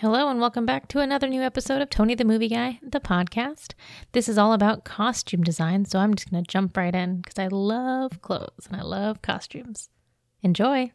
Hello, and welcome back to another new episode of Tony the Movie Guy, the podcast. This is all about costume design, so I'm just going to jump right in because I love clothes and I love costumes. Enjoy.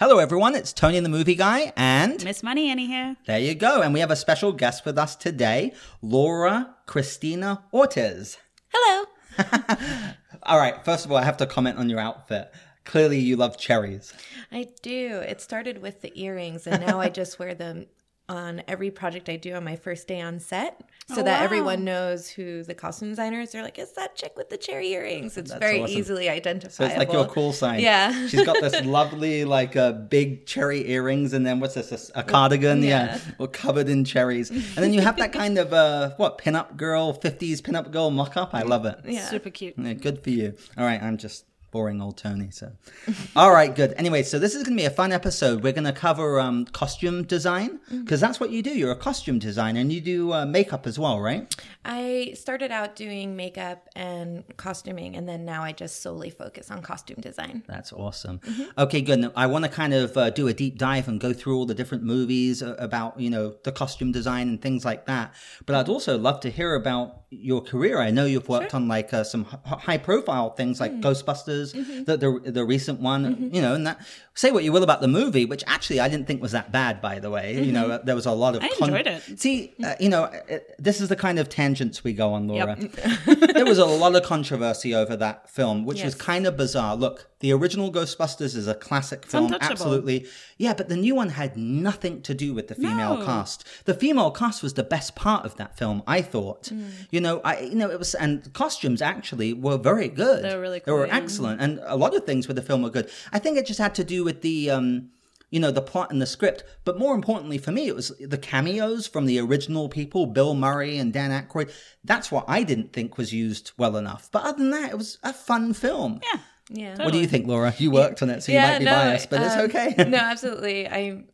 Hello, everyone. It's Tony the Movie Guy, and Miss Money Annie here. there you go. And we have a special guest with us today, Laura Christina Ortiz. Hello. All right. First of all, I have to comment on your outfit. Clearly, you love cherries. I do. It started with the earrings, and now I just wear them on every project I do on my first day on set, so Oh, that wow. everyone knows who the costume designer is. They're like, "It's that chick with the cherry earrings." It's That's very awesome. easily So identifiable. it's like your cool sign. Yeah. She's got this lovely, like, uh, big cherry earrings, and then what's this? A cardigan, yeah, Yeah. all covered in cherries. And then you have that kind of uh, what pinup girl, fifties pinup girl mock up. I love it. Yeah. Super cute. Yeah, good for you. All right, I'm just boring old Tony. So, all right, good. Anyway, so this is going to be a fun episode. We're going to cover um, costume design because that's what you do. You're a costume designer and you do uh, makeup as well, right? I started out doing makeup and costuming, and then now I just solely focus on costume design. That's awesome. Okay, good. Now, I want to kind of uh, do a deep dive and go through all the different movies uh, about you know the costume design and things like that. But I'd also love to hear about your career. I know you've worked on like uh, some high profile things like Ghostbusters, Mm-hmm. the, the the recent one. Mm-hmm. You know, and that say what you will about the movie, which actually I didn't think was that bad. By the way, you know, there was a lot of. I enjoyed it. See, uh, you know, uh, this is the kind of tangents we go on, Laura. there was a lot of controversy over that film, which was kind of bizarre. Look, the original Ghostbusters is a classic film, absolutely. Yeah, but the new one had nothing to do with the female No. cast. The female cast was the best part of that film, I thought. Mm. You know, I you know it was, and costumes actually were very good. They were really cool. They were excellent, and a lot of things with the film were good. I think it just had to do with the. um you know the plot and the script but more importantly for me it was the cameos from the original people bill murray and dan Aykroyd. that's what i didn't think was used well enough but other than that it was a fun film Yeah. Yeah. what do you think laura you worked on it so you might be biased but it's um, okay no, absolutely. I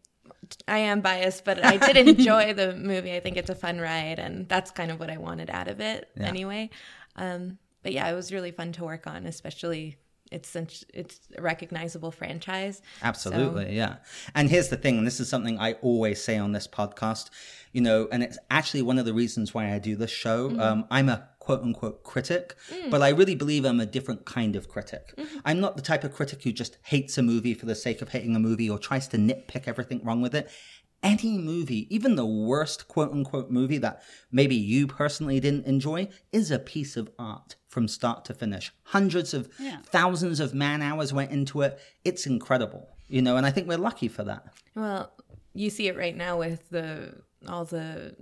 I am biased, but I did enjoy the movie. I think it's a fun ride, and that's kind of what I wanted out of it Yeah. anyway. Um, but yeah, it was really fun to work on, especially it's it's a recognizable franchise. Absolutely, yeah. And here's the thing, and this is something I always say on this podcast, you know, and it's actually one of the reasons why I do this show. Mm-hmm. Um, I'm a quote unquote critic, mm. but I really believe I'm a different kind of critic. Mm-hmm. I'm not the type of critic who just hates a movie for the sake of hating a movie or tries to nitpick everything wrong with it. Any movie, even the worst quote unquote movie that maybe you personally didn't enjoy, is a piece of art from start to finish. Hundreds of Yeah. thousands of man hours went into it. It's incredible, you know, and I think we're lucky for that. Well, you see it right now with the all the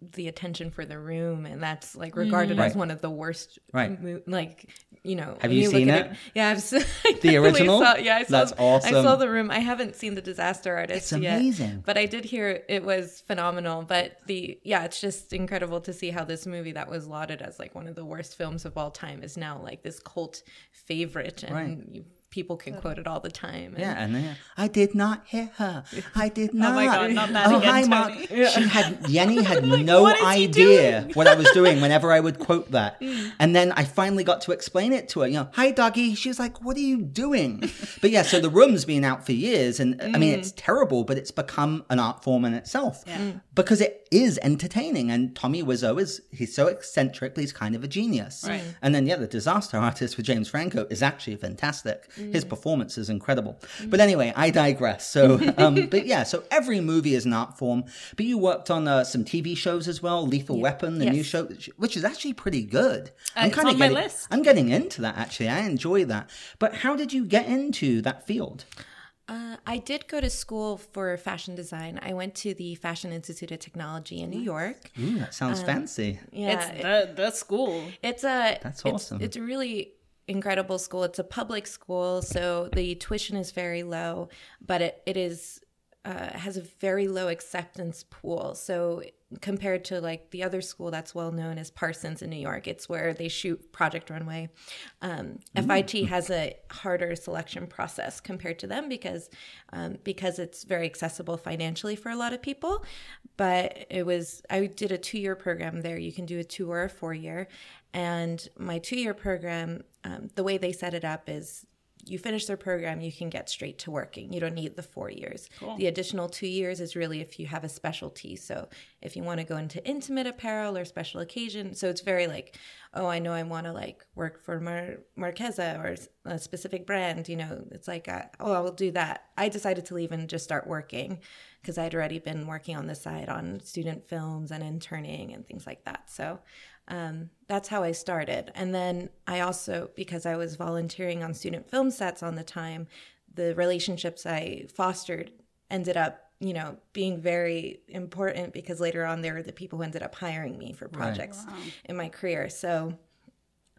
the attention for the room, and that's like regarded mm. as Right. one of the worst. Right. mo- like you know. Have you look seen at it? Yeah, I've seen The original? Saw, yeah, I saw. That's awesome. I saw the room. I haven't seen the Disaster Artist It's yet, amazing. but I did hear it was phenomenal. But the yeah, it's just incredible to see how this movie that was lauded as like one of the worst films of all time is now like this cult favorite, and Right. you, people can quote it all the time. and- Yeah, and then I did not hit her. I did not. Oh my God, not that oh, again, hi, Tony. Mark. She had Yenny had no what is he idea what I was doing whenever I would quote that, Mm. and then I finally got to explain it to her. You know, hi, doggy. She was like, "What are you doing?" But yeah, so the room's been out for years, and I mean, Mm. it's terrible, but it's become an art form in itself Yeah. because it is entertaining. And Tommy Wiseau is he's so eccentric, but he's kind of a genius. Right. And then yeah, the disaster artist with James Franco is actually fantastic. His performance is incredible. But anyway, I digress. So, um, but yeah, so every movie is an art form. But you worked on uh, some TV shows as well, Lethal Weapon, the new show, which is actually pretty good. Uh, it's kinda on my list. I'm getting into that actually. I enjoy that. But how did you get into that field? Uh, I did go to school for fashion design. I went to the Fashion Institute of Technology in New York. Ooh, that sounds fancy. Yeah, it's the the school. it's a That's it's- awesome. It's, really incredible school. It's a public school, so the tuition is very low, but it, it is uh, has a very low acceptance pool. So compared to like the other school that's well known as Parsons in New York, it's where they shoot Project Runway. Um, FIT has a harder selection process compared to them because um, because it's very accessible financially for a lot of people. But it was I did a two year program there. You can do a two or a four year, and my two year program, um, the way they set it up is you finish their program, you can get straight to working. You don't need the four years. The additional two years is really if you have a specialty. So if you want to go into intimate apparel or special occasion, so it's very like, oh, I know I want to like work for Mar- Marchesa or a specific brand. You know, it's like, uh, oh, I'll do that. I decided to leave and just start working because I'd already been working on the side on student films and interning and things like that. So um, that's how I started. And then I also, because I was volunteering on student film sets on the time, the relationships I fostered ended up, you know, being very important because later on they were the people who ended up hiring me for projects in my career. So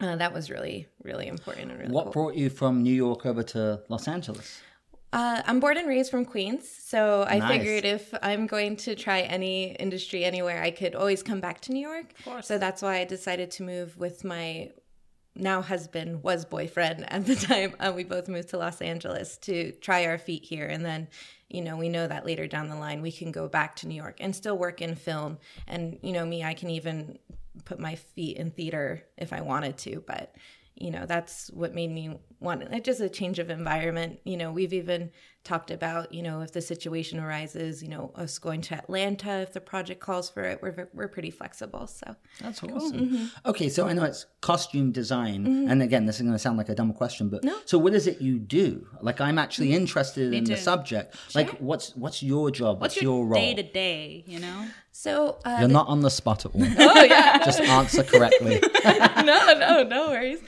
uh, that was really, really important and really What cool. brought you from New York over to Los Angeles? Uh, I'm born and raised from Queens, so I Nice. figured if I'm going to try any industry anywhere, I could always come back to New York. So that's why I decided to move with my now husband, was boyfriend at the time. Uh, we both moved to Los Angeles to try our feet here, and then you know we know that later down the line we can go back to New York and still work in film. And you know me, I can even put my feet in theater if I wanted to, but you know that's what made me want it just a change of environment you know we've even talked about you know if the situation arises you know us going to atlanta if the project calls for it we're, we're pretty flexible so That's awesome. Mm-hmm. Okay, so I know it's costume design, and again, this is going to sound like a dumb question, but no. so what is it you do? Like, I'm actually interested in the subject. Like, what's what's your job? What's, What's your, your role? day to day? You know, so uh, You're not on the spot at all. oh yeah, just answer correctly. no, no, no worries.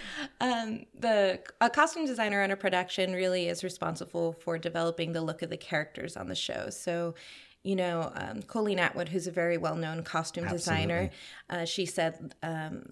Um, the a costume designer on a production really is responsible for developing the look of the characters on the show. So, you know, um, Colleen Atwood, who's a very well-known costume designer, uh, she said. Um,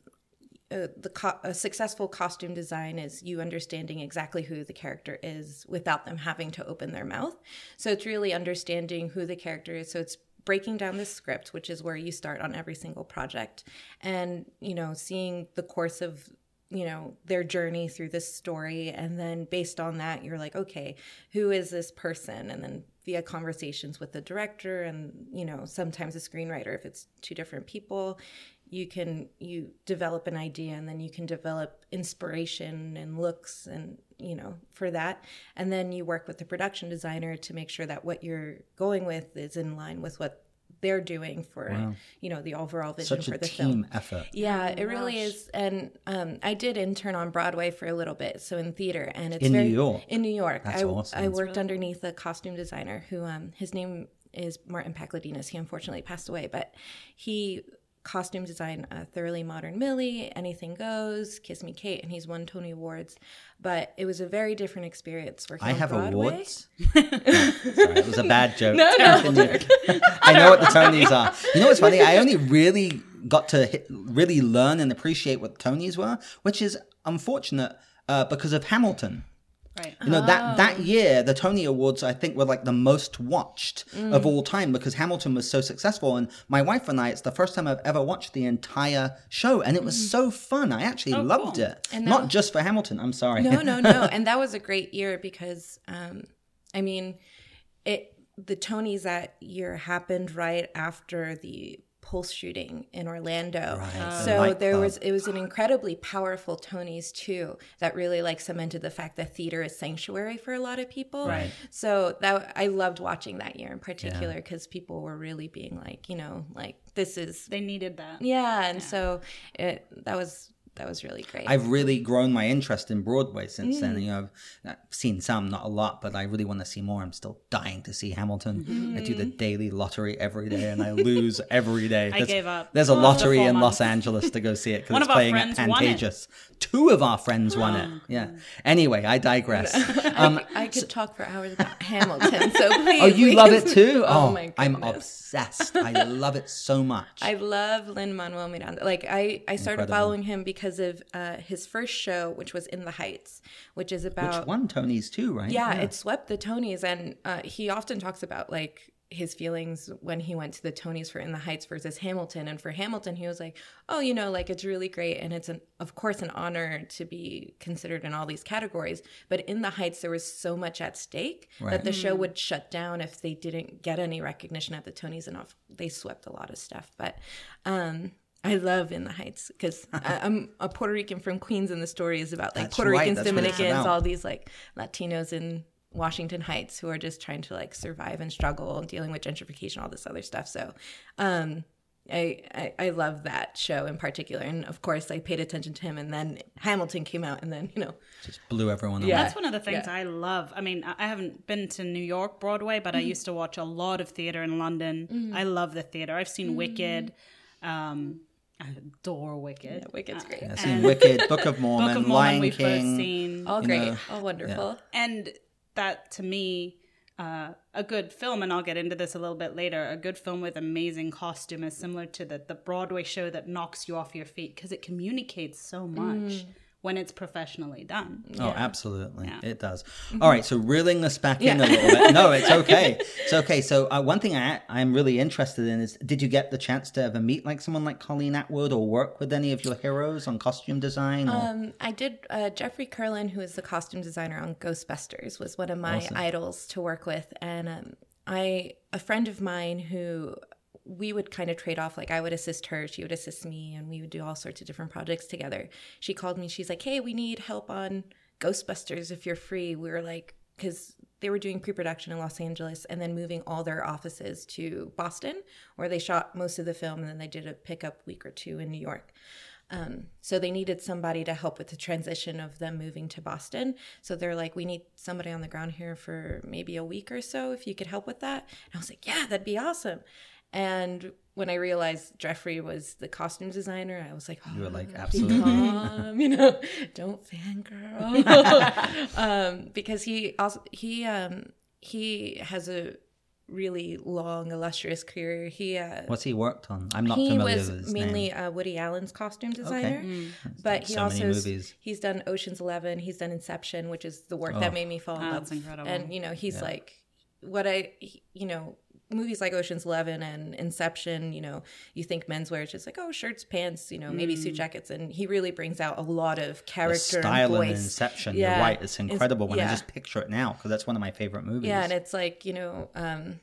uh, the co- a successful costume design is you understanding exactly who the character is without them having to open their mouth. So it's really understanding who the character is. So it's breaking down the script, which is where you start on every single project, and you know seeing the course of you know their journey through this story, and then based on that, you're like, okay, who is this person, and then via conversations with the director and you know sometimes a screenwriter if it's two different people you can you develop an idea and then you can develop inspiration and looks and you know for that. And then you work with the production designer to make sure that what you're going with is in line with what they're doing for you know the overall vision Such for a the team film effort. yeah it really is and um, i did intern on broadway for a little bit so in theater and it's In New very York? in new york That's I, awesome. I worked underneath a costume designer who um, his name is martin pakledinaz he unfortunately passed away but he costume design uh, thoroughly modern millie anything goes kiss me kate and he's won tony awards but it was a very different experience working I on have Broadway. awards. Sorry, it was a bad joke. no, no. I know what the Tonys are. You know what's funny? I only really got to hit, really learn and appreciate what the Tonys were, which is unfortunate uh, because of Hamilton. Right? You know that that year, the Tony Awards I think were like the most watched of all time because Hamilton was so successful. And my wife and I, it's the first time I've ever watched the entire show, and it was so fun. I actually loved cool. it. And Not that- just for Hamilton. I'm sorry. no no no and that was a great year because um i mean it the tonys that year happened right after the pulse shooting in orlando. Right, the so there was it was an incredibly powerful tonys too that really like cemented the fact that theater is sanctuary for a lot of people. Right. so that i loved watching that year in particular because people were really being like you know like this is They needed that. yeah and so it that was that was really great I've really grown my interest in Broadway since Mm. then. You know, I've, seen some, not a lot, but I really want to see more. I'm still dying to see Hamilton. Mm-hmm. I do the daily lottery every day, and I lose every day. There's, gave up. There's a lottery in months. Los Angeles to go see it because it's playing at. Pantages. Two of our friends won it. Yeah. Anyway, I digress. Um, I could talk for hours about Hamilton, so please. oh, you love it too? Oh, Oh, my I'm obsessed. I love it so much. I love Lin Manuel Miranda. Like I, I started Incredible. following him because because of uh, his first show, which was In the Heights, which is about Which won Tony's too, right? yeah, it swept the Tonys, and uh, he often talks about like his feelings when he went to the Tonys for In the Heights versus Hamilton. And for Hamilton, he was like, "Oh, you know, like it's really great, and it's an of course an honor to be considered in all these categories. But In the Heights, there was so much at stake Right. that the show would shut down if they didn't get any recognition at the Tonys enough. They swept a lot of stuff, but." um I love In the Heights because I'm a Puerto Rican from Queens, and the story is about like That's Puerto right, Ricans, that's Dominicans, all these like Latinos in Washington Heights who are just trying to like survive and struggle, dealing with gentrification, all this other stuff. So, um, I, I I love that show in particular, and of course I paid attention to him, and then Hamilton came out, and then you know, Just blew everyone away. Yeah. That's one of the things Yeah. I love. I mean, I I haven't been to New York Broadway, but I used to watch a lot of theater in London. I love the theater. I've seen Wicked. Um, I adore Wicked. Wicked's great, I've seen Wicked, Book of Book Mormon, of Mormon Lion we've both King. seen. all you great, know, all wonderful. and that to me uh, a good film and i'll get into this a little bit later a good film with amazing costume is similar to the, the broadway show that knocks you off your feet because it communicates so much when it's professionally done Oh, absolutely. Yeah. It does. All right. So reeling us back in a little bit. No, it's okay. It's okay. So uh, one thing I, I'm really interested in is, did you get the chance to ever meet like someone like Colleen Atwood or work with any of your heroes on costume design? Or... Um, I did. Uh, Jeffrey Kurland, who is the costume designer on Ghostbusters, was one of my idols to work with, and um, I a friend of mine who we would kind of trade off. Like I would assist her, she would assist me, and we would do all sorts of different projects together. She called me. She's like, "Hey, we need help on Ghostbusters if you're free." We were like, because they were doing pre-production in Los Angeles and then moving all their offices to Boston, where they shot most of the film, and then they did a pickup week or two in New York. Um, so they needed somebody to help with the transition of them moving to Boston. So they're like, we need somebody on the ground here for maybe a week or so if you could help with that. And I was like, yeah, that'd be awesome. And when I realized Jeffrey was the costume designer, I was like, oh, You were like, absolutely. calm, you know, don't fangirl. um, because he also he um he has a really long illustrious career. He uh, What's he worked on? I'm not he familiar was with his mainly name. uh, Woody Allen's costume designer, but he So also movies. he's done Ocean's Eleven, he's done Inception, which is the work that made me fall in Oh, love. that's incredible. And you know, he's like what I you know movies like Ocean's Eleven and Inception. You know, you think menswear is just like oh shirts, pants, you know, maybe Mm. suit jackets, and he really brings out a lot of The character style and in. Inception. Yeah. You're right. It's incredible when I just picture it now because that's one of my favorite movies. Yeah, and it's like you know, um,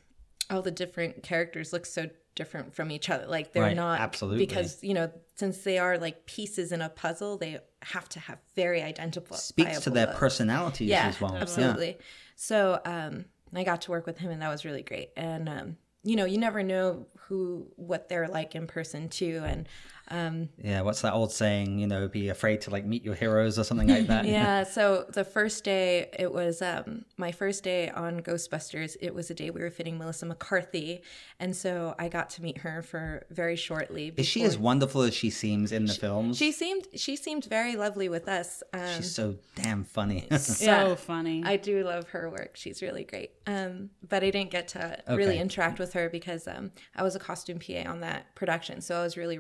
all the different characters look so different from each other. Like they're Right, not absolutely. because you know, since they are like pieces in a puzzle, they have to have very identifiable. Speaks to their personalities Yeah, as well. Yeah. absolutely. So um, I got to work with him, and that was really great. And um, you know, you never know who what they're like in person too, and um, Yeah, what's that old saying? You know, be afraid to like meet your heroes or something like that. yeah so the first day it was um my first day on ghostbusters it was a day we were fitting melissa mccarthy and so i got to meet her for very shortly Is she as wonderful as she seems in the films? she seemed she seemed very lovely with us um She's so damn funny. so Yeah. funny I do love her work. She's really great. Um, but I didn't get to really interact with her because um, I was a costume PA on that production. So I was really,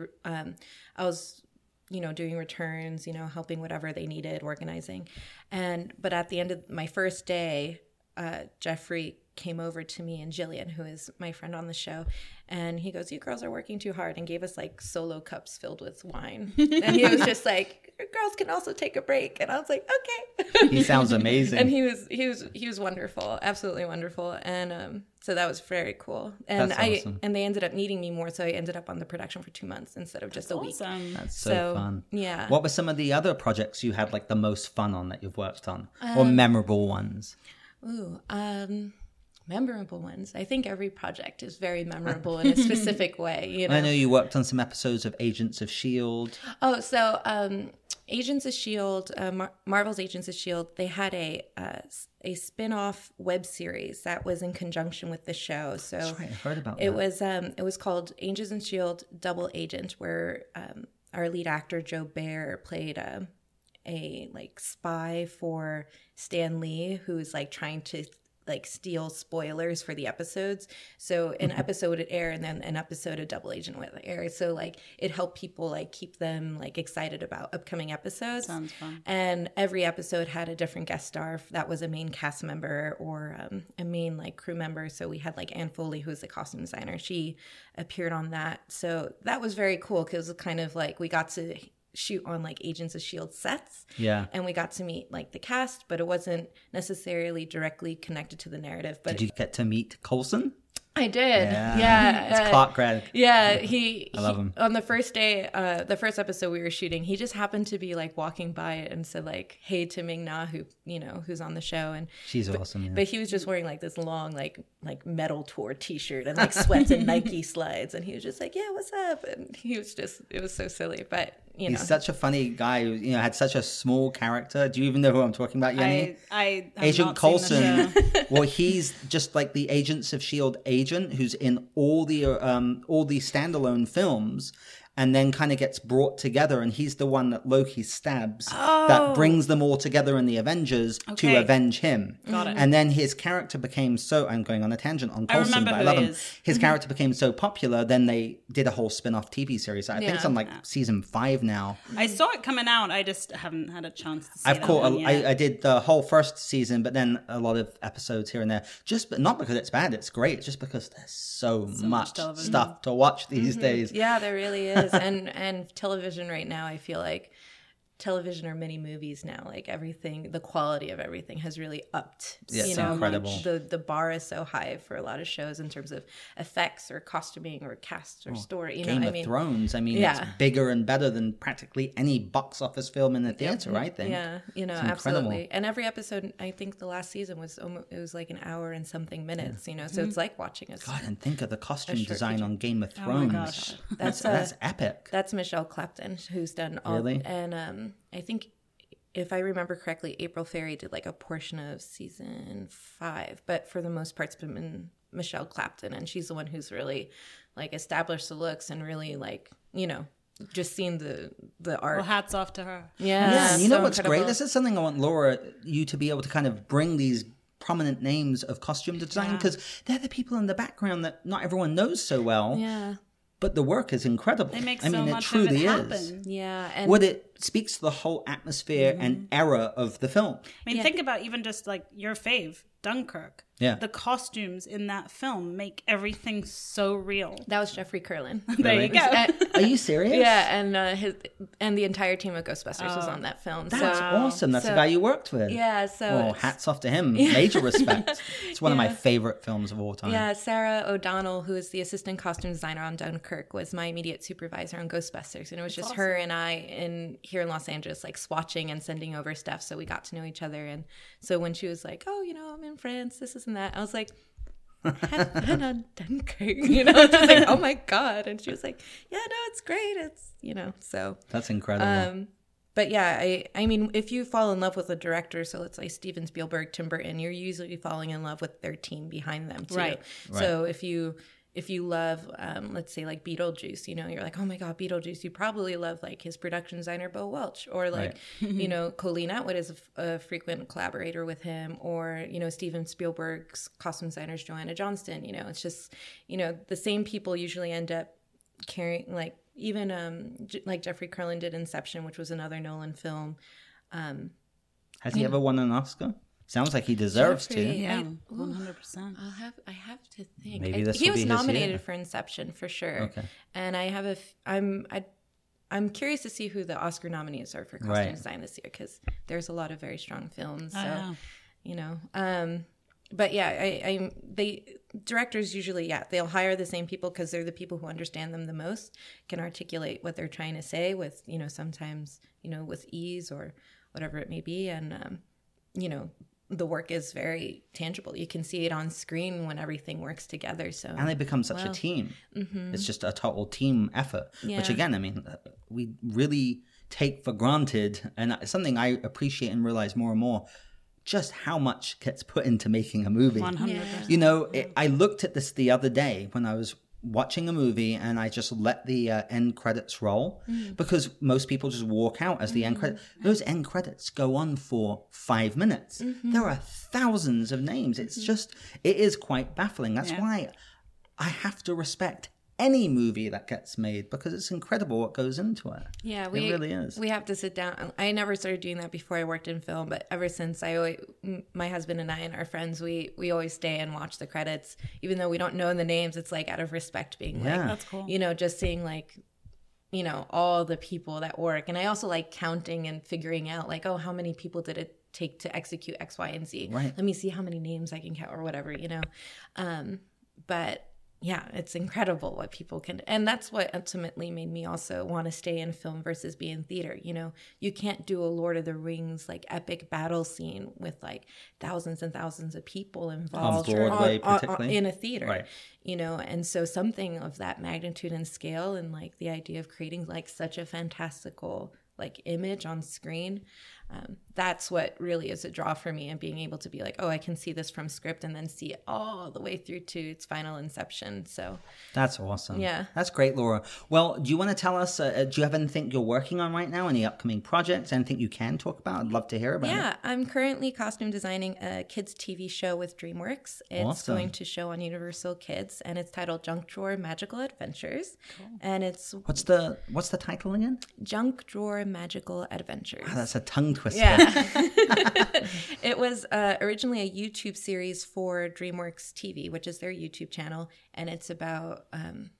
I was, you know, doing returns, you know, helping whatever they needed, organizing. And but at the end of my first day, uh, Jeffrey came over to me and Jillian, who is my friend on the show, and he goes, "You girls are working too hard," and gave us like solo cups filled with wine. and he was just like, "Girls can also take a break," and I was like, "Okay." he sounds amazing. and he was he was he was wonderful absolutely wonderful and um so that was very cool and That's i awesome. and they ended up needing me more so i ended up on the production for two months instead of just a week awesome That's so, so, fun. yeah. What were some of the other projects you had like the most fun on that you've worked on, or Um, memorable ones? ooh um memorable ones i think every project is very memorable in a specific way you know I know you worked on some episodes of Agents of Shield. Oh, so um, Agents of Shield, uh, Mar- Marvel's Agents of Shield, they had a uh, a spin off web series that was in conjunction with the show. So That's right, I heard about it that. was um, it was called Agents of Shield Double Agent, where um, our lead actor Joe Bear played a a like spy for Stan Lee, who's like trying to like steal spoilers for the episodes. So an episode would air and then an episode of Double Agent would air. So like it helped people like keep them like excited about upcoming episodes. Sounds fun. And every episode had a different guest star that was a main cast member or um, a main like crew member. So we had like Ann Foley, who was the costume designer. She appeared on that. So that was very cool because it was kind of like we got to shoot on like Agents of Shield sets. Yeah. And we got to meet like the cast, but it wasn't necessarily directly connected to the narrative. But Did you get to meet Coulson? I did. Yeah. Yeah. It's uh, Clark Gregg. yeah, he. I love he- him. On the first day, uh, the first episode we were shooting, he just happened to be like walking by it and said like, "Hey to Ming Na, who you know who's on the show," and She's awesome. Yeah. but he was just wearing like this long like like metal tour T-shirt and like sweats and Nike slides, and he was just like, "Yeah, what's up?" And he was just it was so silly, but you know, He's such a funny guy who you know had such a small character. Do you even know who I'm talking about, Yenny? I, I Agent Coulson. well, he's just like the Agents of Shield agent who's in all the um all the standalone films, and then kind of gets brought together, and he's the one that Loki stabs that brings them all together in the Avengers to avenge him. Got it. And then his character became so. I'm going on a tangent on Coulson, remember but I love him. is. Mm-hmm. His character became so popular, then they did a whole spin-off TV series. I think it's Yeah. on like season five now. I saw it coming out. I just haven't had a chance to see I've caught. one A, yet. I, I did the whole first season, but then a lot of episodes here and there. Just, but not because it's bad. It's great. Just because there's so, much much, stuff to watch these days. Yeah, there really is. And and television right now, I feel like television or mini movies now, like everything, the quality of everything has really upped. Yeah, you know, incredible. The the bar is so high for a lot of shows in terms of effects or costuming or cast or story. You Game know, of I mean, Thrones. I mean, Yeah. it's bigger and better than practically any box office film in the theater. I think. Yeah, you know, absolutely. And every episode, I think the last season was almost, it was like an hour and something minutes. You know, Mm-hmm. so it's like watching a. God, and think of the costume design feature. on Game of Oh my Thrones. gosh. that's That's, uh, that's epic. That's Michelle Clapton, who's done all. Really? And um, I think, if I remember correctly, April Ferry did like a portion of season five, but for the most part, it's been Michelle Clapton, and she's the one who's really like established the looks and really like you know just seen the the art. well, hats off to her. yeah, Yeah, and you know so what's great? This is something I want Laura you to be able to kind of bring these prominent names of costume design Yeah. because they're the people in the background that not everyone knows so well. Yeah, But the work is incredible. They make I so mean, much it truly of it is. happen. yeah, and What it speaks to the whole atmosphere Mm-hmm. and era of the film. I mean, think about even just like your fave, Dunkirk. Yeah. The costumes in that film make everything so real. that was Jeffrey Kurland. There you go. Are you serious? yeah, and uh, his and the entire team of Ghostbusters was Oh. on that film. That's so awesome. That's So- the guy you worked with. yeah, so Oh, hats off to him. Major respect. It's one of my favorite films of all time. Yeah, Sarah O'Donnell, who is the assistant costume designer on Dunkirk, was my immediate supervisor on Ghostbusters, and it was just her and I in here in Los Angeles, like swatching and sending over stuff, so we got to know each other. And so when she was like, "Oh, you know, I'm in France, this, and that," I was like. On Dunkirk, you know. It's just like, oh my god! And she was like, "Yeah, no, it's great. It's you know." So, That's incredible. um, but yeah, I I mean, if you fall in love with a director, so let's say Steven Spielberg, Tim Burton, you're usually falling in love with their team behind them too. Right. So if you if you love, um, let's say like Beetlejuice, you know, you're like, oh my god, Beetlejuice. You probably love like his production designer Bo Welch, or like you know, Colleen Atwood is a, f- a frequent collaborator with him, or you know, Steven Spielberg's costume designer is Joanna Johnston. You know, it's just you know the same people usually end up carrying like even um J- like Jeffrey Kurland did Inception, which was another Nolan film. Um, Has he ever won an Oscar? Sounds like he deserves Jeffrey- to. Yeah, one hundred percent. I'll have I have to think. Maybe this I- this he will was be his nominated year. for Inception for sure. Okay. And I have a f- I'm I I'm curious to see who the Oscar nominees are for costume Right. design this year because there's a lot of very strong films. So know. you know, um, but yeah, I, I they directors usually yeah they'll hire the same people because they're the people who understand them the most, can articulate what they're trying to say with you know sometimes you know with ease or whatever it may be, and um, you know the work is very tangible. You can see it on screen when everything works together. So and they become such a Wow. team. It's just a total team effort, which again, I mean, uh, we really take for granted, and it's something I appreciate and realize more and more. Just how much gets put into making a movie. One hundred percent. You know, it, I looked at this the other day when I was watching a movie and I just let the uh, end credits roll Mm. because most people just walk out as the end credit. Those end credits go on for five minutes. Mm-hmm. There are thousands of names. It's just, it is quite baffling. That's Yeah. why I have to respect any movie that gets made because it's incredible what goes into it. Yeah, we really is. We have to sit down. I never started doing that before I worked in film, but ever since I always, my husband and I and our friends, we we always stay and watch the credits, even though we don't know the names. It's like out of respect, being Yeah. like, That's cool. you know, just seeing like, you know, all the people that work, and I also like counting and figuring out like, oh, how many people did it take to execute X, Y, and Z? Right. Let me see how many names I can count or whatever, you know. Um, but yeah, it's incredible what people can, and that's what ultimately made me also want to stay in film versus be in theater. You know, you can't do a Lord of the Rings like epic battle scene with like thousands and thousands of people involved Broadway, particularly. in a theater. Right. You know, and so something of that magnitude and scale, and like the idea of creating like such a fantastical like image on screen um, that's what really is a draw for me and being able to be like oh i can see this from script and then see it all the way through to its final inception so That's awesome. Yeah. That's great, Laura. Well, do you want to tell us, uh, uh, do you have anything you're working on right now? Any upcoming projects? Anything you can talk about? I'd love to hear about it. yeah i'm currently costume designing a kids tv show with dreamworks it's Awesome. going to show on universal kids and it's titled junk drawer magical adventures and it's What's the What's the title again? junk drawer magical adventures Oh, that's a tongue twister. Yeah. it was uh, originally a YouTube series for DreamWorks TV, which is their YouTube channel, and it's about um,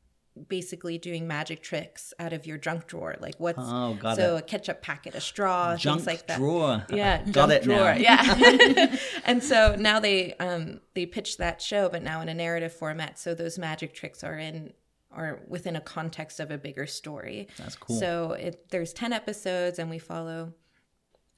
basically doing magic tricks out of your junk drawer, like what's Oh, got so it. a ketchup packet, a straw, Junk things like that. drawer. Yeah, got it drawer. now. Yeah, and so now they um, they pitched that show, but now in a narrative format. So those magic tricks are in or within a context of a bigger story. That's cool. So it, there's ten episodes, and we follow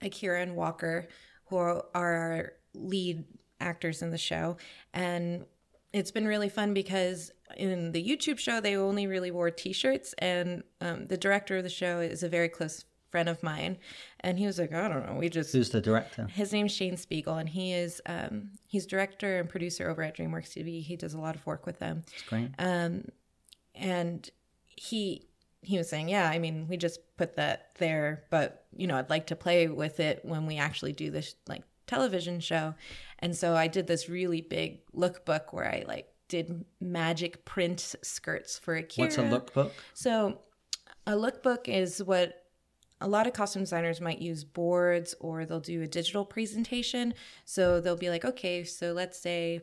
Akira and Walker, who are our lead actors in the show. And it's been really fun because in the YouTube show, they only really wore t shirts. And um, the director of the show is a very close friend of mine. And he was like, I don't know, we just. Who's the director? His name's Shane Spiegel, and he is um, he's director and producer over at DreamWorks TV. He does a lot of work with them It's great. um, and he he was saying, yeah, I mean, we just put that there, but you know, I'd like to play with it when we actually do this like television show. And so I did this really big lookbook where I like did magic print skirts for Akira. What's a lookbook? So, a lookbook is what a lot of costume designers might use boards or they'll do a digital presentation. So they'll be like, okay, so let's say,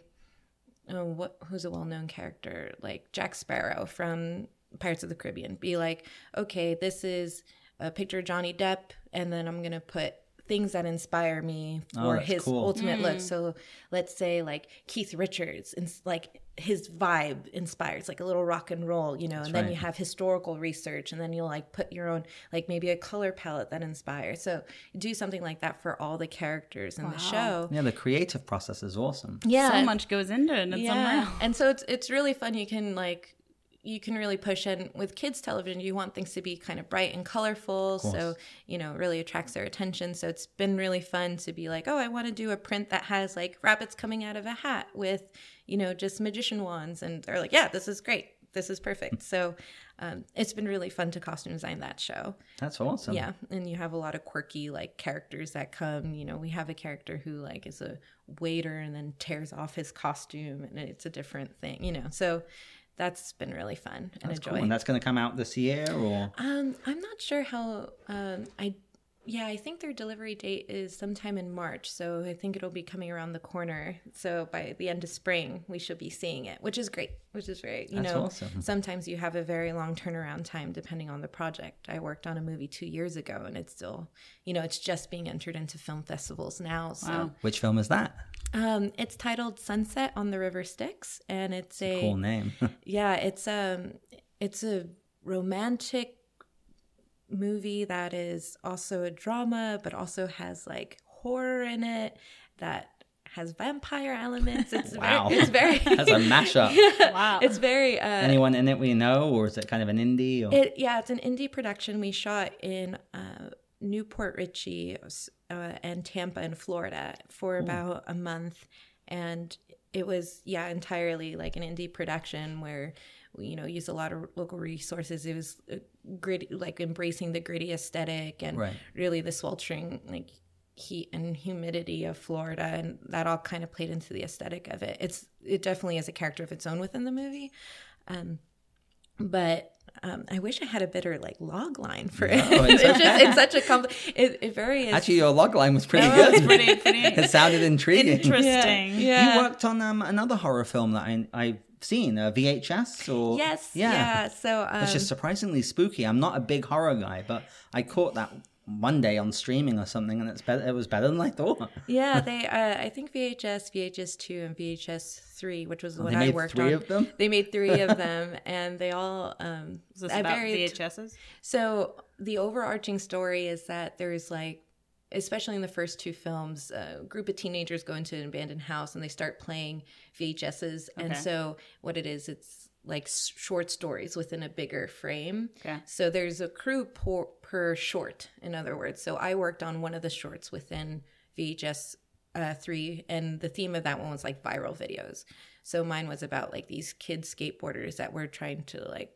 oh, what who's a well-known character like Jack Sparrow from Pirates of the Caribbean? Be like, okay, this is a picture of Johnny Depp, and then I'm gonna put things that inspire me Oh, his cool. ultimate look. Mm. So let's say like Keith Richards, and like his vibe inspires like a little rock and roll, you know. and then right. you have historical research, and then you'll like put your own like maybe a color palette that inspires. So do something like that for all the characters in the show. Yeah, the creative process is awesome. Yeah, so much goes into it, and it's unreal. and so it's it's really fun. You can like you can really push in with kids television you want things to be kind of bright and colorful so you know it really attracts their attention so it's been really fun to be like oh i want to do a print that has like rabbits coming out of a hat with you know just magician wands and they're like yeah this is great this is perfect so um, it's been really fun to costume design that show That's awesome. yeah, and you have a lot of quirky like characters that come. You know, we have a character who like is a waiter and then tears off his costume, and it's a different thing. You know, so that's been really fun and That's a cool. joy. And that's going to come out this year, or Um, I'm not sure how. Um, I yeah, I think their delivery date is sometime in March, so I think it'll be coming around the corner. So by the end of spring, we should be seeing it, which is great. Which is great. You That's know, awesome. sometimes you have a very long turnaround time depending on the project. I worked on a movie two years ago, and it's still, you know, it's just being entered into film festivals now. So Wow. which film is that? Um, it's titled Sunset on the River Styx, and it's a Cool name. yeah, it's um it's a romantic movie that is also a drama but also has like horror in it that has vampire elements. It's Wow. very, it's very That's a mashup. Wow. It's very uh Anyone in it we know, or is it kind of an indie? Or? it yeah, it's an indie production we shot in uh New Port Richey uh, and Tampa in Florida for about a month and it was yeah entirely like an indie production where you know use a lot of local resources. It was uh, gritty, like embracing the gritty aesthetic and Right. really the sweltering like heat and humidity of Florida, and that all kind of played into the aesthetic of it. It's it definitely is a character of its own within the movie, um, but. Um, I wish I had a better like log line for it. No, it's it's just it's such a compl- it, it very is Actually, your log line was pretty That was good. pretty, pretty it sounded intriguing. interesting. yeah. You worked on um, another horror film that I, I've seen, uh, VHS or Yes. yeah. Yeah. So um, It's just surprisingly spooky. I'm not a big horror guy, but I caught that one day on streaming or something, and it's better. It was better than I thought. yeah, they uh, I think VHS, VHS two, and VHS three, which was what they I made worked three on. of them? They made three of them, and they all um. Is this I about varied- VHSs? So the overarching story is that there's like, especially in the first two films, a group of teenagers go into an abandoned house and they start playing VHSs. And so what it is, it's like short stories within a bigger frame. Okay. So there's a crew per, per short, in other words. So I worked on one of the shorts within VHS uh, three, and the theme of that one was like viral videos. So mine was about like these kid skateboarders that were trying to like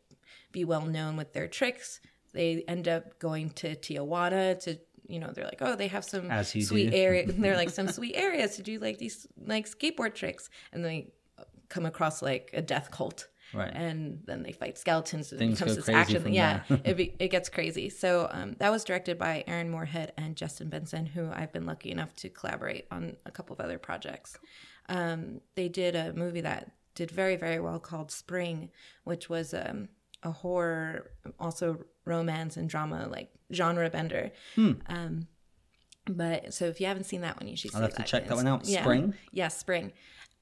be well known with their tricks. They end up going to Tijuana to you know they're like oh they have some sweet do. area they're like some sweet areas to do like these like skateboard tricks and they come across like a death cult Right. and then they fight skeletons and it Things becomes go this crazy action yeah it, be, it gets crazy so um, that was directed by aaron moorhead and justin benson who i've been lucky enough to collaborate on a couple of other projects um, they did a movie that did very very well called spring which was um, a horror also romance and drama like genre bender Hmm. um, but so if you haven't seen that one you should I'll have to check that one out. Yeah. Spring? yeah spring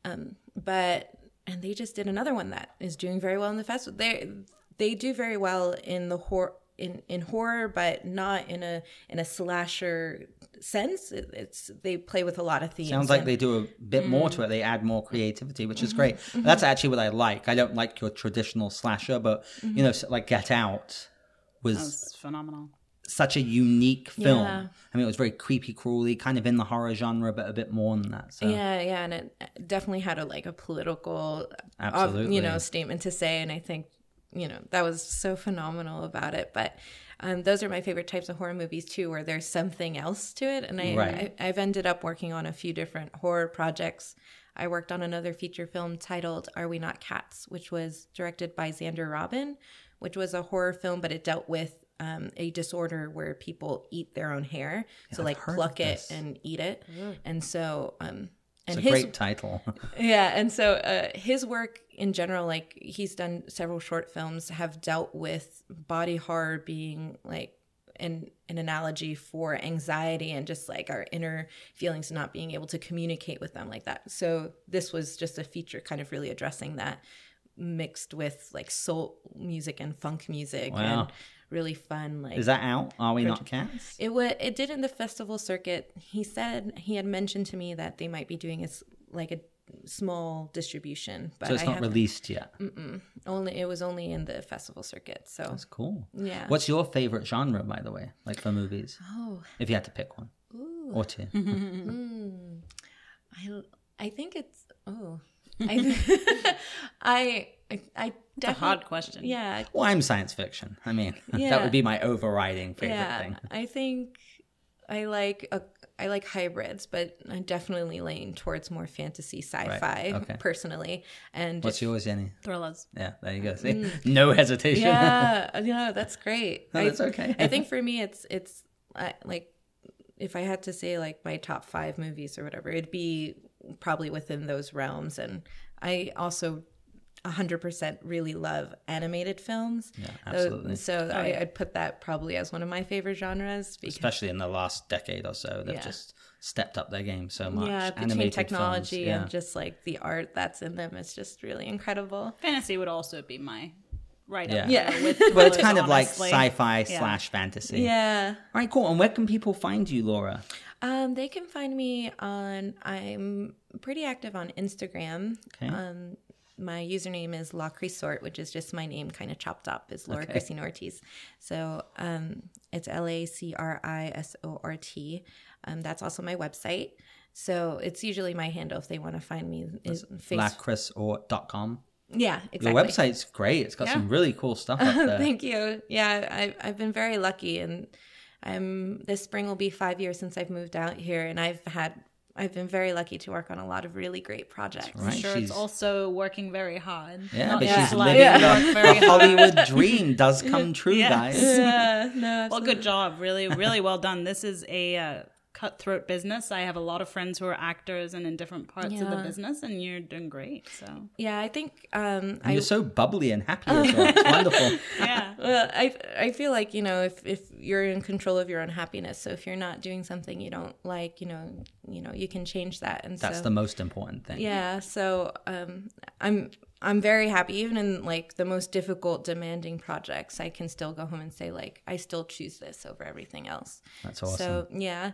um, but and they just did another one that is doing very well in the festival they they do very well in the horror in, in horror but not in a in a slasher sense it, it's they play with a lot of themes Sounds like and- they do a bit more Mm. to it. They add more creativity, which Mm-hmm. is great. That's actually what I like. I don't like your traditional slasher, but Mm-hmm. you know, like Get Out was That's phenomenal. Such a unique film. Yeah. I mean, it was very creepy, crawly, kind of in the horror genre, but a bit more than that. So Yeah, yeah, and it definitely had a like a political, Absolutely. you know, statement to say, and I think you know that was so phenomenal about it. But um, those are my favorite types of horror movies too, where there's something else to it. And I, Right. I I've ended up working on a few different horror projects. I worked on another feature film titled "Are We Not Cats," which was directed by Xander Robin, which was a horror film, but it dealt with um, a disorder where people eat their own hair, so I've like pluck it and eat it, and so um, it's and a his great title. yeah and so uh, his work in general like he's done several short films have dealt with body horror being like an an analogy for anxiety and just like our inner feelings not being able to communicate with them like that. So this was just a feature kind of really addressing that mixed with like soul music and funk music Wow. and really fun like Is that out? Are we not cats? it was. It did in the festival circuit. He said he had mentioned to me that they might be doing a like a small distribution, but So it's I not released yet. only. It was only in the festival circuit. So That's cool. yeah. What's your favorite genre, by the way, like for movies? Oh, If you had to pick one or two. Hmm. I I think it's oh. I I I, I It's a hard question. yeah Well, I'm science fiction. I mean, that would be my overriding favorite yeah. thing. I think I like a, I like hybrids, but I definitely lean towards more fantasy sci-fi okay. personally. And What's yours, Jenny? Thrillers. Yeah, there you go. See? No hesitation. Mm. yeah, yeah, that's great. No, I- that's okay. I think for me, it's it's uh, like if I had to say like my top five movies or whatever, it'd be probably within those realms. And I also. 100% really love animated films. Yeah, Uh, absolutely. So I, yeah. I'd put that probably as one of my favorite genres. Because, Especially in the last decade or so, they've Yeah. just stepped up their game so much. yeah, between Animated technology films, yeah. and just like the art that's in them, it's just really incredible. Fantasy would also be my right Yeah. up Yeah. with well, it's kind of like sci-fi Yeah. slash fantasy. Yeah. All right, cool. And where can people find you, Laura? Um, they can find me on. I'm pretty active on Instagram. Okay. Um, my username is La Crisort, which is just my name, kind of chopped up, is Laura Okay. Christine Ortiz. So um, it's L A C R I S O R T. Um, that's also my website. So it's usually my handle if they want to find me. Is face- Lacris or dot com. Yeah, Your exactly. website's great. It's got Yeah. some really cool stuff up there. Thank you. Yeah, I, I've been very lucky, and I'm this spring will be five years since I've moved out here, and I've had I've been very lucky to work on a lot of really great projects. Right. sure she's- it's also working very hard. yeah, Not but just she's like living work the, very the. Hollywood dream does come true, Yes. guys. Yeah, no, Well, good job. Really, really well done. This is a uh, cutthroat business. I have a lot of friends who are actors and in different parts of the business, and you're doing great. So, Yeah, I think um, And I you're so bubbly and happy as well. It's wonderful. yeah. Well, I I feel like you know if if you're in control of your own happiness, so if you're not doing something you don't like, you know, you know, you can change that, and That's so the most important thing. yeah. So um, I'm I'm very happy, even in like the most difficult, demanding projects, I can still go home and say like I still choose this over everything else. That's awesome. So yeah,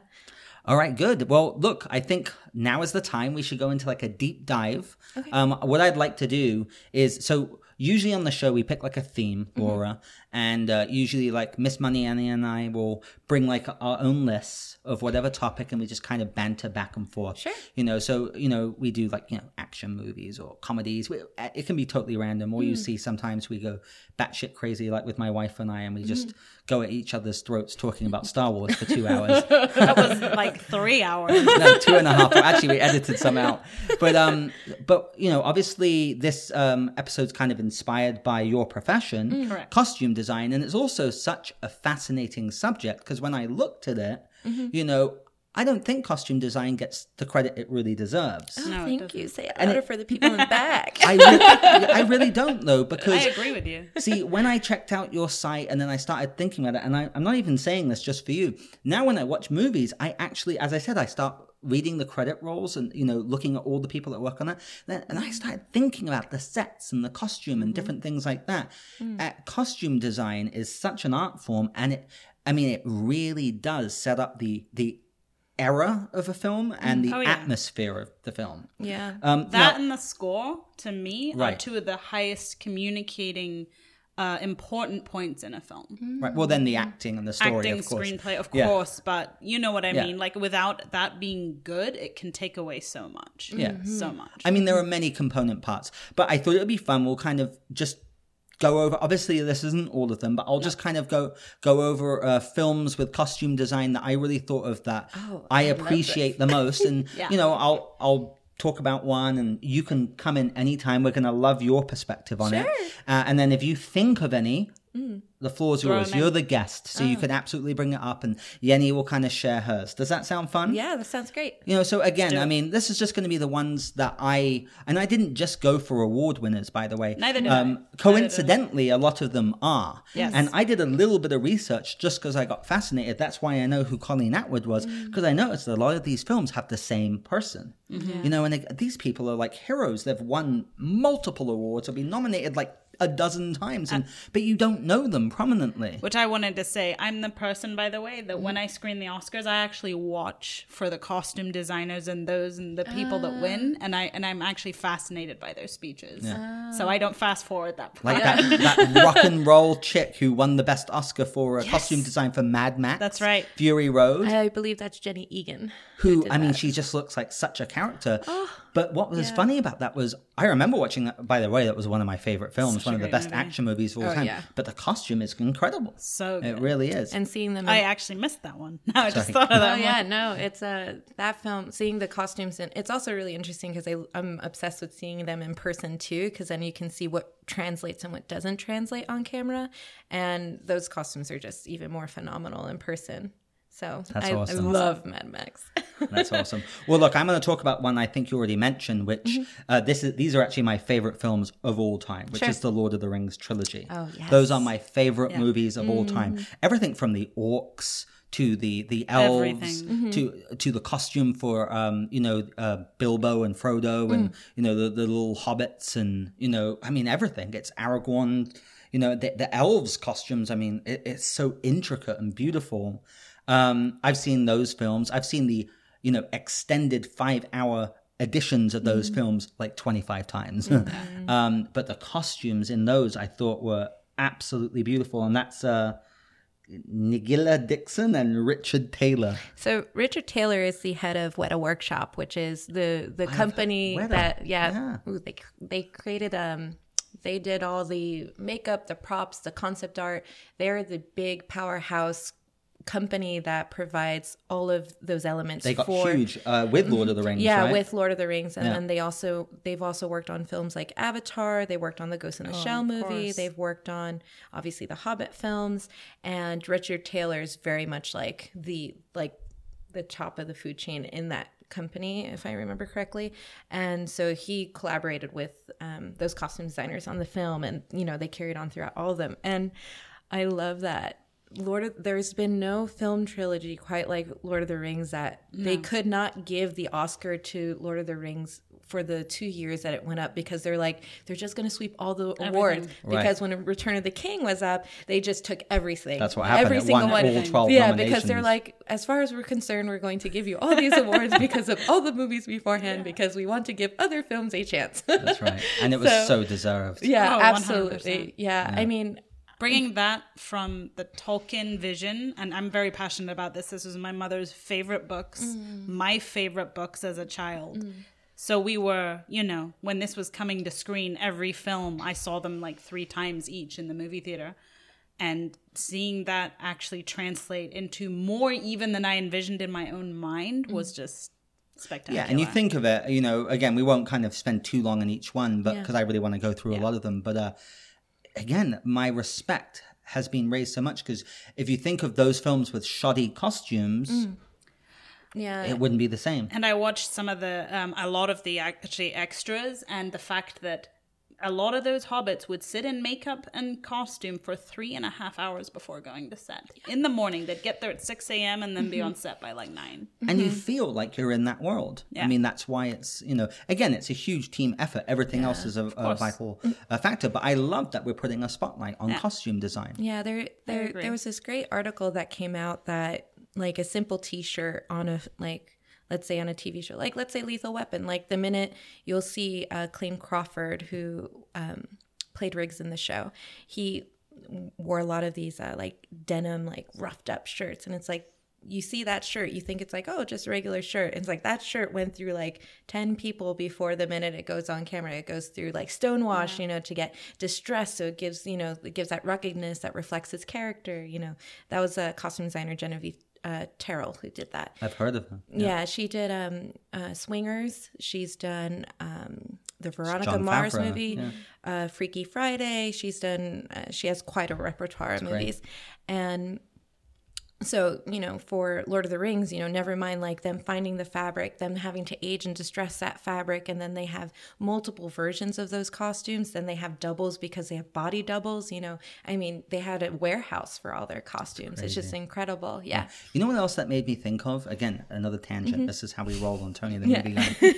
All right, good. Well, look, I think now is the time we should go into like a deep dive. Um, what I'd like to do is so usually on the show we pick like a theme, Laura, and uh, usually like Miss Money Annie and I will bring like our own lists of whatever topic, and we just kind of banter back and forth. Sure. You know, so you know we do like you know action movies or comedies. We, uh, it can be totally random, or you see sometimes we go batshit crazy, like with my wife and I, and we just go at each other's throats talking about Star Wars for two hours. That was like three hours. no, two and a half. Actually, we edited some out. But um, but you know, obviously, this um episode's kind of inspired by your profession, Correct. costume design, and it's also such a fascinating subject because when I looked at it, mm-hmm. you know, I don't think costume design gets the credit it really deserves. Oh, no, thank you. Say it louder for the people in the back. I really, I really don't though because I agree with you. See, when I checked out your site and then I started thinking about it, and I, I'm not even saying this just for you. Now, when I watch movies, I actually, as I said, I start reading the credit rolls and you know looking at all the people that work on it, and I started thinking about the sets and the costume and different things like that. Uh, costume design is such an art form, and it, I mean, it really does set up the the era of a film and the Oh, yeah. atmosphere of the film. yeah. Um, That now- and the score, to me, are Right. two of the highest communicating uh, important points in a film. right. Well, then the acting and the story, Acting, of course. screenplay, of Yeah. course, but you know what I Yeah. mean. Like without that being good, it can take away so much. Yeah. so much. I mean, there are many component parts, but I thought it would be fun. We'll kind of just go over. Obviously, this isn't all of them, but I'll just kind of go go over uh, films with costume design that I really thought of that Oh, I I appreciate the most, and Yeah. you know, I'll I'll talk about one, and you can come in anytime. We're gonna love your perspective on it, uh, and then if you think of any. The floor's Throw yours. You're the guest, so you can absolutely bring it up, and Yenny will kind of share hers. Does that sound fun? Yeah, that sounds great. You know, so again, I mean, this is just going to be the ones that I and I didn't just go for award winners, by the way. Neither did I. um, Coincidentally, a lot of them are. Yes. And I did a little bit of research just because I got fascinated. That's why I know who Colleen Atwood was Mm. because I noticed that a lot of these films have the same person. Mm-hmm. You know, and it- these people are like heroes. They've won multiple awards or been nominated like a dozen times, and uh, but you don't know them prominently. Which I wanted to say, I'm the person, by the way, that when mm-hmm. I screen the Oscars, I actually watch for the costume designers and those and the people that ah. win, and I and I'm actually fascinated by their speeches. Ah. So I don't fast forward that part. Like that, that rock and roll chick who won the best Oscar for a costume design for Mad Max. That's right. Fury Road. I believe that's Jenny Beavan. who did I mean, that. she just looks like such a character. Oh. But what was funny about that was I remember watching that. By the way, that was one of my favorite films, Such one of the best movie. action movies of all Oh, time. yeah. But the costume is incredible. So good. It really is. And seeing them. I in- actually missed that one. Now I just thought of that Oh yeah, no, it's uh, that film. Seeing the costumes and it's also really interesting because I'm obsessed with seeing them in person too, because then you can see what translates and what doesn't translate on camera, and those costumes are just even more phenomenal in person. So That's I, awesome. I love Mad Max. That's awesome. Well, look, I'm going to talk about one I think you already mentioned, which Mm-hmm. uh, this is. These are actually my favorite films of all time, which Sure. is the Lord of the Rings trilogy. Oh, yes. Those are my favorite movies of all Mm-hmm. time. Everything from the orcs to the the elves Mm-hmm. to to the costume for um you know uh, Bilbo and Frodo and Mm. you know the, the little hobbits and you know I mean everything. It's Aragorn. You know the, the elves costumes. I mean it, it's so intricate and beautiful. Um, I've seen those films. I've seen the you know extended five hour editions of those films like 25 times. um, but the costumes in those I thought were absolutely beautiful. And that's uh, Ngila Dickson and Richard Taylor. So Richard Taylor is the head of Weta Workshop, which is the the company that yeah, yeah. ooh, they they created um They did all the makeup, the props, the concept art. They're the big powerhouse company that provides all of those elements They got for huge uh, with Lord of the Rings. yeah right? with lord of the rings and Yeah. then they also they've also worked on films like avatar they worked on the ghost in the shell movie course. they've worked on obviously the hobbit films and richard taylor is very much like the like the top of the food chain in that company if i remember correctly and so he collaborated with um, those costume designers on the film and you know they carried on throughout all of them and i love that Lord of there's been no film trilogy quite like Lord of the Rings that they could not give the Oscar to Lord of the Rings for the two years that it went up because they're like they're just going to sweep all the awards Right. because when Return of the King was up they just took everything That's what happened. every It single one all 12 yeah because they're like as far as we're concerned we're going to give you all these awards because of all the movies beforehand because we want to give other films a chance That's right. And it was so, So- deserved. yeah Oh, 100%. absolutely yeah. I mean bringing that from the Tolkien vision, and I'm very passionate about this. This was my mother's favorite books, mm. my favorite books as a child. Mm. So we were, you know, when this was coming to screen, every film I saw them like three times each in the movie theater. And seeing that actually translate into more even than I envisioned in my own mind mm. was just spectacular. Yeah, and you think of it, you know, again, we won't kind of spend too long on each one, but Yeah. because I really want to go through a lot of them. But uh, again, my respect has been raised so much because if you think of those films with shoddy costumes, Mm. yeah it wouldn't be the same. And I watched some of the, um, a lot of the actually extras, and the fact that a lot of those hobbits would sit in makeup and costume for three and a half hours before going to set. In the morning, they'd get there at 6 a.m. and then be mm-hmm. on set by like 9. and you mm-hmm. feel like you're in that world. Yeah. I mean, that's why it's you know, again, it's a huge team effort. Everything else is a, a vital mm. uh, factor. But I love that we're putting a spotlight on costume design. Yeah, there there there was this great article that came out that like a simple t-shirt on a like let's say on a TV show, like let's say Lethal Weapon, like the minute you'll see uh, Clayne Crawford who um, played Riggs in the show, he wore a lot of these uh, like denim like roughed up shirts, and it's like you see that shirt, you think it's like, oh, just a regular shirt. It's like that shirt went through like 10 people before the minute it goes on camera. It goes through like stonewash, you know, to get distressed. So it gives, you know, it gives that ruggedness that reflects his character, you know. That was a costume designer, Genevieve uh, Tyrrell, who did that. I've heard of them. Yeah, she did um, uh, Swingers. She's done um, the Veronica Mars Favreau, movie, yeah. uh, Freaky Friday. She's done. Uh, she has quite a repertoire of great. movies, and so you know for lord of the rings you know never mind like them finding the fabric them having to age and distress that fabric and then they have multiple versions of those costumes then they have doubles because they have body doubles you know i mean they had a warehouse for all their costumes it's just incredible yeah You know what else that made me think of? Again, another tangent. Mm-hmm. This is how we roll on Tony the Movie Guy.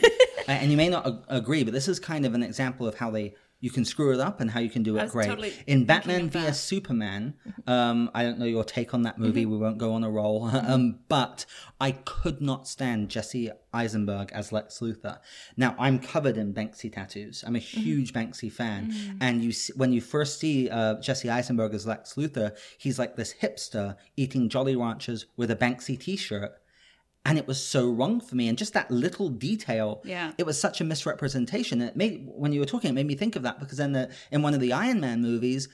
Uh, and you may not ag- agree, but this is kind of an example of how they you can screw it up and how you can do it great. totally In Batman vs that. Superman, um, I don't know your take on that movie. We won't go on a roll, um, but I could not stand Jesse Eisenberg as Lex Luthor. Now I'm covered in Banksy tattoos. I'm a huge Banksy fan, and you see, when you first see uh, Jesse Eisenberg as Lex Luthor, he's like this hipster eating Jolly Ranchers with a Banksy T-shirt and it was so wrong for me. And just that little detail Yeah. it was such a misrepresentation. And it made when you were talking it made me think of that because then the, in one of the iron man movies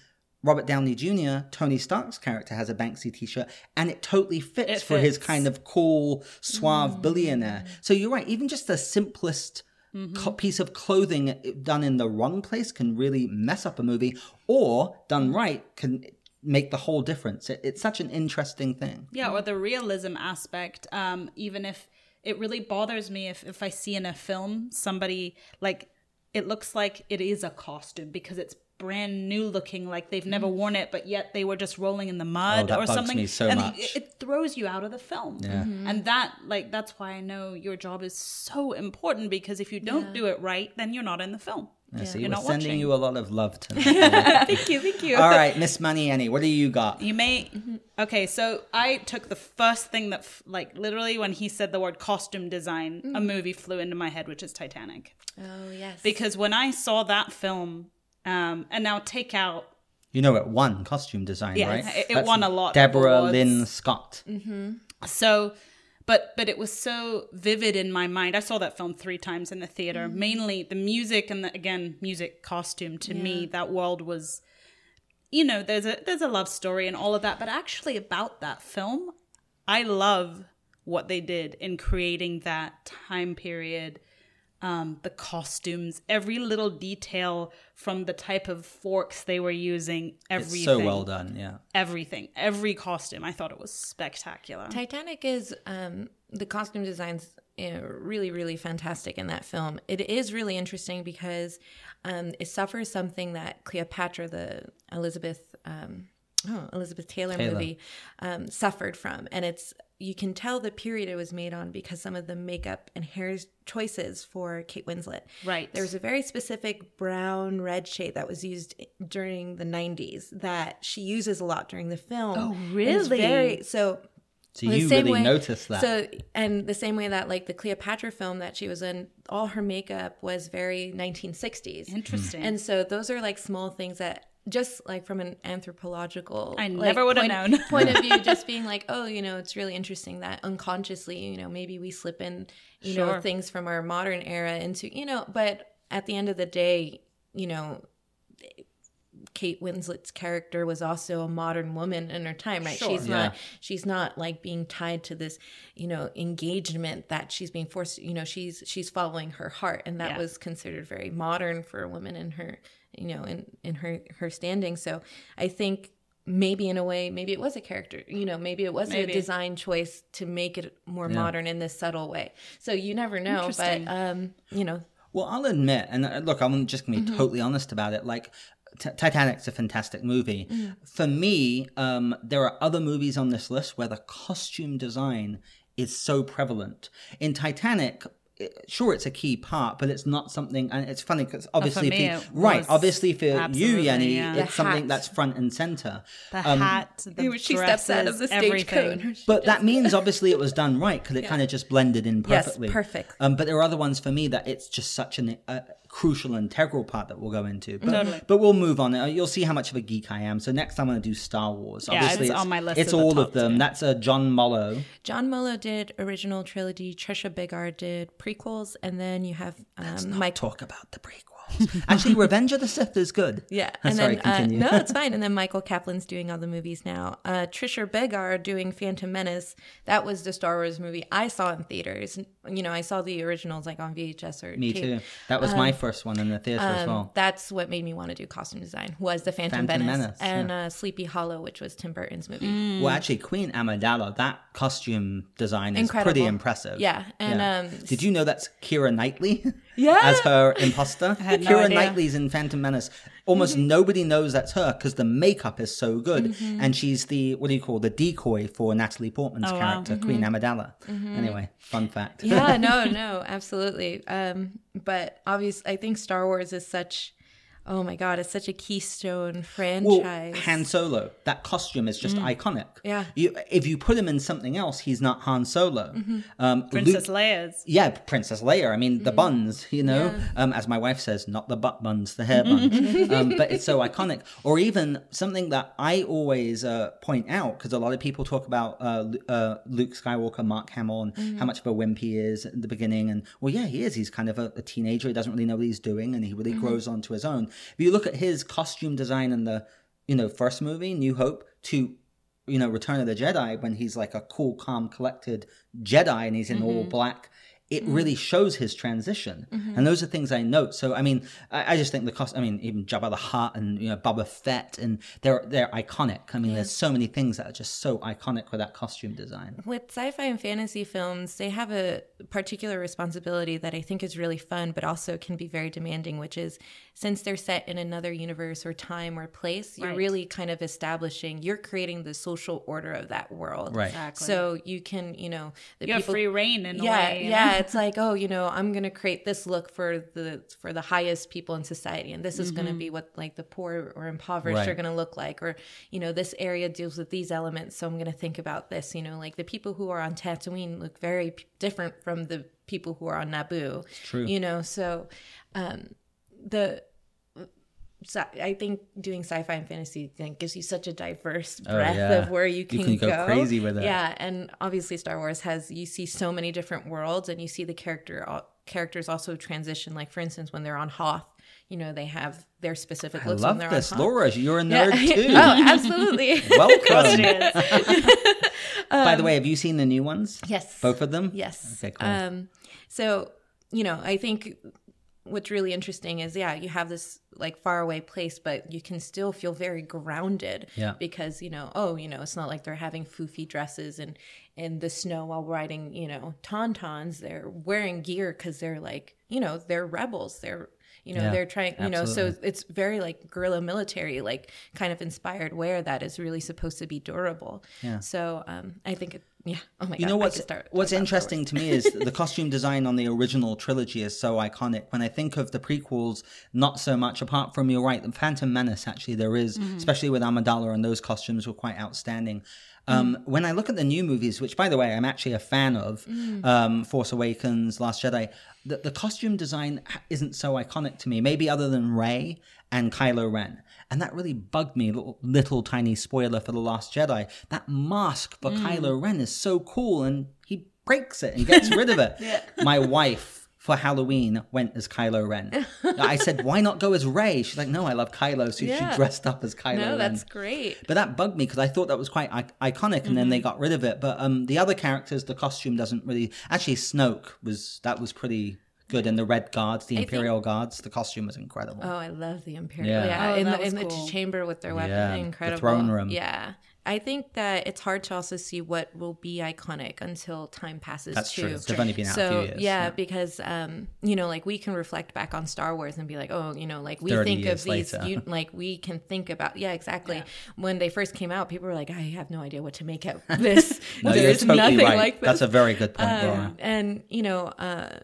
robert downey jr tony stark's character has a banksy t-shirt and it totally fits, It for his kind of cool suave mm. billionaire. So you're right even just the simplest mm-hmm. co- piece of clothing eh, done in the wrong place can really mess up a movie or done mm. right can make the whole difference it, it's such an interesting thing Yeah, or the realism aspect. Um, even if it really bothers me if, if I see in a film somebody like it looks like it is a costume because it's brand new looking, like they've never worn it, but yet they were just rolling in the mud Oh, that or bugs something. me so and much. It, it throws you out of the film. Yeah. And that like that's why I know your job is so important because if you don't do it right, then you're not in the film. Yeah, so You're we're not sending watching. you a lot of love tonight. thank you thank you All right, Miss Money Annie, what do you got? You may. Mm-hmm. Okay, so I took the first thing that, f- like, literally when he said the word costume design, a mm. movie flew into my head, which is Titanic. oh yes Because when I saw that film, um, and now take out, You know it won costume design, Yeah, right? it- it won a lot Deborah. Lynn Scott. Mm-hmm. so, but but it was so vivid in my mind. I saw that film three times in the theater. Mm-hmm. Mainly the music and the, again music costume. To me, that world was, you know, there's a there's a love story and all of that, but actually about that film, I love what they did in creating that time period. Um, the costumes, every little detail from the type of forks they were using, everything It's so well done. Yeah. everything, every costume. I thought it was spectacular. Titanic is um, the costume designs you know, really, really fantastic in that film. It is really interesting because um, it suffers something that Cleopatra, the Elizabeth um, oh, Elizabeth Taylor, Taylor. movie, um, suffered from, and it's you can tell the period it was made on because some of the makeup and hair choices for Kate Winslet. Right. There was a very specific brown red shade that was used during the 90s that she uses a lot during the film. Oh, really? very so So the you really way- noticed that. So, and the same way that like the Cleopatra film that she was in, all her makeup was very 1960s. Interesting. And so those are like small things that just like from an anthropological I like, never would've known. point of view just being like oh you know it's really interesting that unconsciously you know maybe we slip in you know things from our modern era into you know but at the end of the day you know Kate Winslet's character was also a modern woman in her time, right? Sure. She's Yeah. not she's not like being tied to this, you know, engagement that she's being forced, you know, she's she's following her heart and that Yeah. was considered very modern for a woman in her, you know, in in her her standing. So, I think maybe in a way maybe it was a character you know maybe it was Maybe. a design choice to make it more modern in this subtle way so you never know but um you know Well, I'll admit, and uh, look, I'm just gonna be Mm-hmm. totally honest about it. Like, T- Titanic's a fantastic movie. Mm. For me, um, there are other movies on this list where the costume design is so prevalent. In Titanic, it- sure, it's a key part, but it's not something. And it's funny because obviously, me, for you, right, obviously for you, absolutely, Yanni, yeah. it's The something hat. that's front and center. the Um, hat, the when she steps out of the stage everything. But that means obviously it was done right because it kind of just blended in Yes, perfectly. perfect. Um, but there are other ones for me that it's just such an uh, crucial, integral part that we'll go into. But, Totally. but we'll move on. Uh, You'll see how much of a geek I am. So next I'm going to do Star Wars. Yeah, Obviously, it's on my list It's of all top of them. two. That's uh, John Mollo. John Mollo did original trilogy. Trisha Biggar did prequels, and then you have um, Mike. Talk about the prequels. Actually, Revenge of the Sith is good. Yeah, and Sorry, then uh, continue. no, it's fine. And then Michael Kaplan's doing all the movies now. Uh, Trisha Biggar doing Phantom Menace. That was the Star Wars movie I saw in theaters. You know, I saw the originals like on VHS or Me tape. too. That was my first one in the theater as Um, well. That's what made me want to do costume design. Was the Phantom, Phantom Menace, Menace, and yeah. uh, Sleepy Hollow, which was Tim Burton's movie. Mm. Well, actually, Queen Amidala, that costume design is Incredible. pretty impressive. Yeah, and, um, did you know that's Keira Knightley? Yeah. as her imposter. had no Keira idea. Knightley's in Phantom Menace. Almost nobody knows that's her because the makeup is so good, Mm-hmm. and she's the what do you call the decoy for Natalie Portman's Oh, wow. character, Queen Amidala. Anyway, fun fact. Mm-hmm. yeah no no absolutely um but obviously i think star wars is such oh my god it's such a keystone Well, franchise Han Solo, that costume is just iconic. Mm. Yeah. Mm-hmm. You, if you put him in something else, he's not Han Solo. Um, Princess Luke- Leia's. Yeah, Princess Leia. I mean, Mm-hmm. the buns, you know, um, as my wife says, not the butt buns, the hair buns. um, but it's so iconic. Or even something that I always uh, point out, because a lot of people talk about uh, uh, Luke Skywalker, Mark Hamill, and Mm-hmm. how much of a wimp he is at the beginning. And well, yeah, he is. He's kind of a, a teenager. He doesn't really know what he's doing, and he really Mm-hmm. grows onto his own. If you look at his costume design in the, you know, first movie, New Hope, to you know, Return of the Jedi, when he's like a cool, calm, collected Jedi and he's in all mm-hmm. black, it mm. really shows his transition. Mm-hmm. And those are things I note. So, I mean, I, I just think the cost, I mean, even Jabba the Hutt and, you know, Boba Fett, and they're, they're iconic. I mean, there's so many things that are just so iconic with that costume design. with sci-fi and fantasy films they have a particular responsibility that i think is really fun but also can be very demanding which is since they're set in another universe or time or place you're really kind of establishing you're creating the social order of that world Right. Exactly. so you can you know the You have free reign in a yeah way. yeah know? It's like oh you know i'm gonna create this look for the for the highest people in society and this is gonna be what like the poor or impoverished Right. are gonna look like or you know this area deals with these elements so i'm gonna think about this you know like the people who are on tatooine look very p- different from the people who are on naboo true. you know so um the I think doing sci-fi and fantasy gives you such a diverse Oh, breadth yeah. of where you can, You can, can go crazy with it. Yeah, and obviously Star Wars has you see so many different worlds, and you see the character characters also transition. Like for instance, when they're on Hoth, you know they have their specific I looks love when they're this, on Hoth. Laura. You're a Yeah. nerd too. oh, absolutely. Welcome. By the way, have you seen the new ones? Um, Yes. Both of them? Yes. Okay, cool. Um, so, you know, I think what's really interesting is, yeah, you have this like faraway place, but you can still feel very grounded. Yeah. Because, you know, oh, you know, it's not like they're having foofy dresses and in the snow while riding, you know, tauntauns. They're wearing gear because they're like, you know, they're rebels. They're, you know, Yeah, they're trying, you know, so it's very like guerrilla military, like kind of inspired wear that is really supposed to be durable. Yeah. So um, I think, it, yeah. Oh my God. You know what's what's talking about Star Wars. interesting to me is the costume design on the original trilogy is so iconic. When I think of the prequels, not so much. Apart from you're right, the Phantom Menace actually there is, Mm-hmm. especially with Amidala, and those costumes were quite outstanding. Um, Mm. When I look at the new movies, which by the way I'm actually a fan of, Mm. um, Force Awakens, Last Jedi, the, the costume design isn't so iconic to me. Maybe other than Rey and Kylo Ren. And that really bugged me. Little, little tiny spoiler for The Last Jedi. That mask for Kylo Ren is so cool, and he breaks it and gets rid of it. My wife for Halloween went as Kylo Ren. I said, "Why not go as Rey?" She's like, "No, I love Kylo," so Yeah. she dressed up as Kylo No, Ren. that's great. But that bugged me because I thought that was quite I- iconic, and then they Mm-hmm. got rid of it. But um, the other characters, the costume doesn't really. Actually, Snoke was that was pretty good, and the Red Guards, the think- Imperial Guards, the costume was incredible. Oh, I love the Imperial. Yeah. Yeah, Oh, in the was in the chamber with their weapon, Yeah, the incredible. throne room. Yeah, I think that it's hard to also see what will be iconic until time passes. That's too. true. They've only been out a so few years, yeah, yeah. because um, you know, like we can reflect back on Star Wars and be like, oh, you know, like we think of these, you, like we can think about, yeah, exactly. When they first came out, people were like, I have no idea what to make of this. no, you're There's totally nothing right. like this. That's a very good point, Um, Laura. and you know, uh,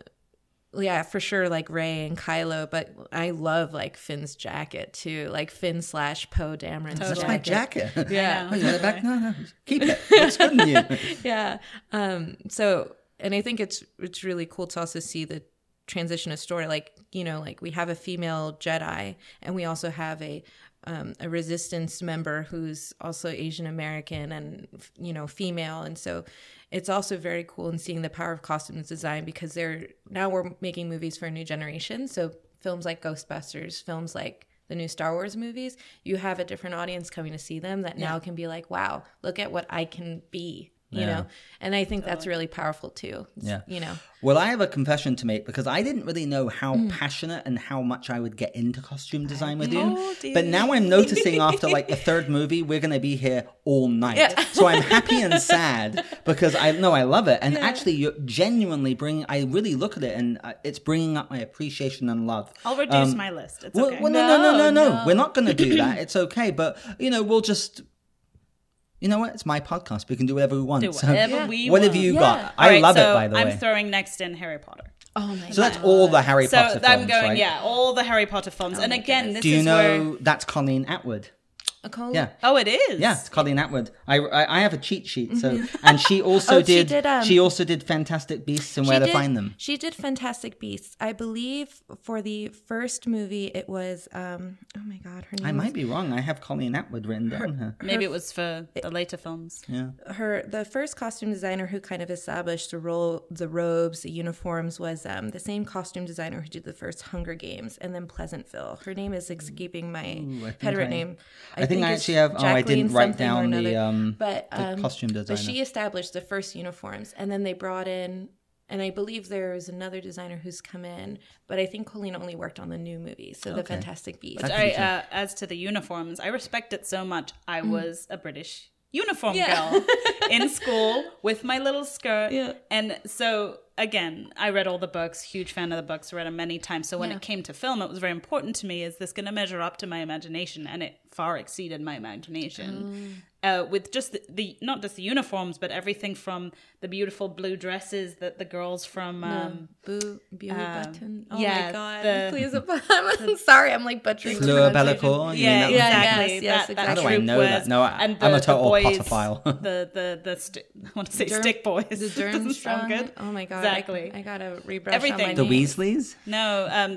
yeah, for sure, like Rey and Kylo, but I love like Finn's jacket too, like Finn slash Poe Dameron's That's jacket. my jacket. Yeah. Oh, you want it back? No, no, keep it. It's good on you. yeah. Um. So, and I think it's it's really cool to also see the transition of story. Like you know, like we have a female Jedi, and we also have a um, a resistance member who's also Asian American and you know female, and so it's also very cool in seeing the power of costume design because they're now we're making movies for a new generation. So films like Ghostbusters, films like the new Star Wars movies, you have a different audience coming to see them that now can be like, wow, look at what I can be. You Yeah. know, and I think that's really powerful too. Yeah. you know, Well, I have a confession to make because I didn't really know how Mm. passionate and how much I would get into costume design with you. Oh, dear. But now I'm noticing after like the third movie, we're going to be here all night. So I'm happy and sad because I know I love it. And actually, you're genuinely bringing, I really look at it and uh, it's bringing up my appreciation and love. I'll reduce my list. It's Well, okay. well, no, no, no, no, no, No, We're not going to do that. It's okay. But, you know, we'll just. You know what? It's my podcast. We can do whatever we want. Do So whatever we what have you Yeah. got? I right, love so it, by the way. I'm throwing next in Harry Potter. oh my god. So that's all the Harry So Potter I'm going, right? yeah, all the Harry Potter films. and again, this Do you is know where. that's Colleen Atwood? A call? Yeah. Oh, it is. Yeah, it's Colleen Atwood. I, I, I have a cheat sheet. So and she also Oh, she did, did, um, she also did Fantastic Beasts and She Where to Find Them. She did Fantastic Beasts. I believe for the first movie, it was um. Oh my god, her name. I was- might be wrong. I have Colleen Atwood written down here. Maybe it was for the later films. Yeah. her the first costume designer who kind of established the role the robes the uniforms was um, the same costume designer who did the first hunger games and then pleasantville her name is escaping my think head right I- name I think I it's actually have- oh, I didn't write down the, um, but the um, costume but designer. she established the first uniforms and then they brought in and I believe there's another designer who's come in, but I think Colleen only worked on the new movie, so the Fantastic Beasts. That's I, uh, as to the uniforms, I respect it so much. I was a British uniform Mm. Yeah. girl in school with my little skirt. Yeah. And so, again, I read all the books, huge fan of the books, read them many times. So when Yeah. it came to film, it was very important to me is this going to measure up to my imagination? And it far exceeded my imagination. uh, with just the, the not just the uniforms, but everything from the beautiful blue dresses that the girls from um, Boo, Boo button. Oh yeah, my god! the- Please, I'm sorry. I'm like butchering. the Fleur pronunciation. Bellecour. yeah, mean exactly. yes, yes, that, exactly. How do I know was- that? No, I- and I'm a the- total the boys, Potterphile. the the the sti- I want to say Durm- stick boys. The Doesn't sound good. Oh my god! Exactly. I, I gotta rebrush Everything. On my The names. Weasleys? No,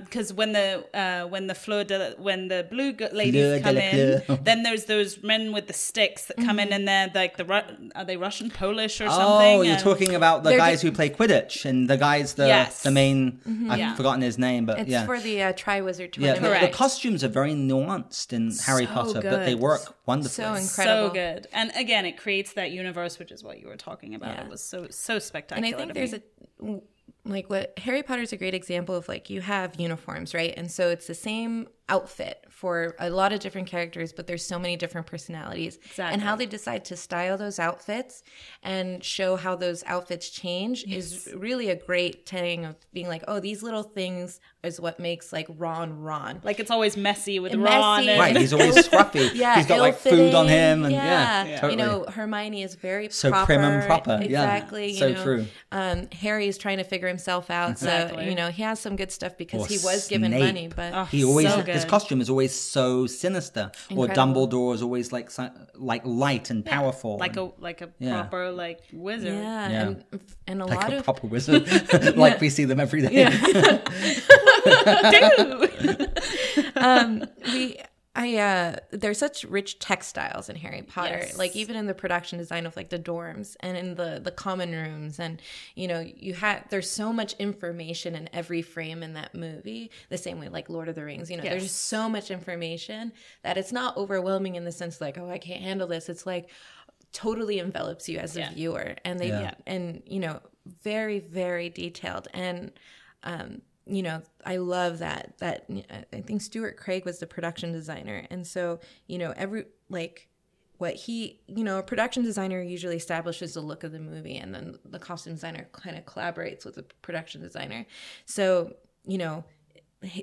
because when the uh, when the Fleur de, when the blue g- Fleur ladies de come la in, Fleur. then there's those men with the sticks that come in and they're like the Ru- are they Russian, Polish, or something? Oh, you're And- talking about the They're guys ju- who play Quidditch, and the guys the Yes. the main. I've Yeah. forgotten his name, but It's yeah, for the uh, Triwizard yeah. Tournament. The, the Correct. costumes are very nuanced in Harry So Potter, but they good. work wonderfully. So incredible. So good, and again, it creates that universe, which is what you were talking about. Yeah. It was so so and spectacular. I think to there's me. a like what Harry Potter's a great example of like you have uniforms, right? And so it's the same outfit for a lot of different characters, but there's so many different personalities. And how they decide to style those outfits and show how those outfits change is really a great thing of being like, oh, these little things is what makes like Ron Ron. like it's always messy with Messy. Ron. And, Right, he's always scruffy. Yeah, he's got like food on him, and yeah, totally. you know, Hermione is very So proper. prim and proper, yeah. Exactly. So you know, true. Um, Harry is trying to figure himself out, so you know he has some good stuff because Or he was given Snape. money, but Oh, He always So his costume is always so sinister, or Dumbledore is always like like light and powerful, like and a like a Yeah. proper like wizard. yeah, Yeah. and and a like lot a of proper wizard, like we see them every day. um we I uh there's such rich textiles in Harry Potter. Yes. Like even in the production design of like the dorms and in the the common rooms and you know, you had there's so much information in every frame in that movie. The same way like Lord of the Rings, you know, there's just so much information that it's not overwhelming in the sense like, oh, I can't handle this. It's like totally envelops you as a Yeah. viewer and they Yeah. and you know, very very detailed and um you know i love that that i think stuart craig was the production designer. And so you know every like what he you know a production designer usually establishes the look of the movie and then the costume designer kind of collaborates with the production designer. So you know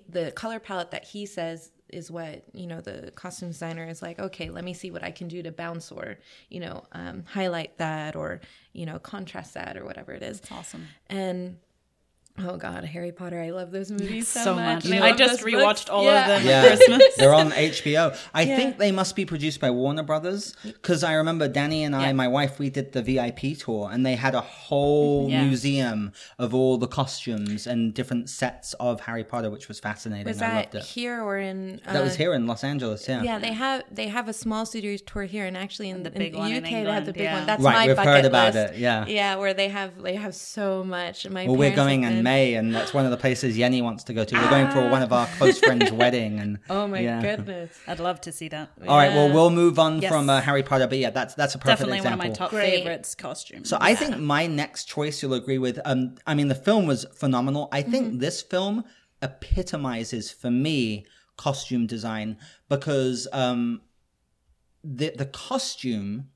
the color palette that he says is what you know the costume designer is like okay let me see what i can do to bounce or you know um, highlight that or you know contrast that or whatever it is. It's awesome. and oh god, Harry Potter, I love those movies so, So much. much. and I love just those rewatched books. all Yeah. of them Yeah. at Christmas. They're on HBO. I think they must be produced by Warner Brothers because I remember Danny and I, Yeah. my wife, we did the VIP tour and they had a whole Yeah. museum of all the costumes and different sets of Harry Potter, which was fascinating. Was I that loved it. here or in? Uh, that was here in Los Angeles, yeah. Yeah, they have they have a small studio tour here, and actually in The in big the one in UK they have the big yeah. one. That's Right, my we've bucket heard about list. it, yeah. yeah, where they have they have so much. My Well, we're parents going have in been- May, and that's one of the places Yenny wants to go to. We're going for one of our close friends' wedding, and Oh my yeah. goodness! I'd love to see that. All right, well, we'll move on Yes. from uh, Harry Potter, but yeah, that's that's a perfect example. Definitely example. one of my top Great. favorites costumes. So I think my next choice you'll agree with. Um, I mean, the film was phenomenal. I think Mm-hmm. this film epitomizes for me costume design because um, the the costume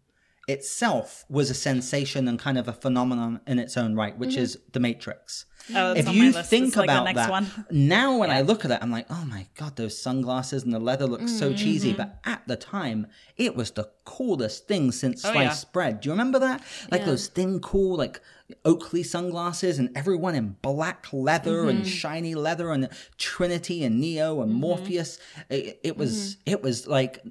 itself was a sensation and kind of a phenomenon in its own right, which is The Matrix. Oh, if you think like about that one. now, when I look at it, I'm like, oh my god, those sunglasses and the leather looks Mm-hmm. so cheesy. But at the time, it was the coolest thing since Oh, sliced yeah. bread. Do you remember that? Like Yeah. those thin, cool, like Oakley sunglasses, and everyone in black leather and shiny leather, and Trinity and Neo and Morpheus. It, it was, it was like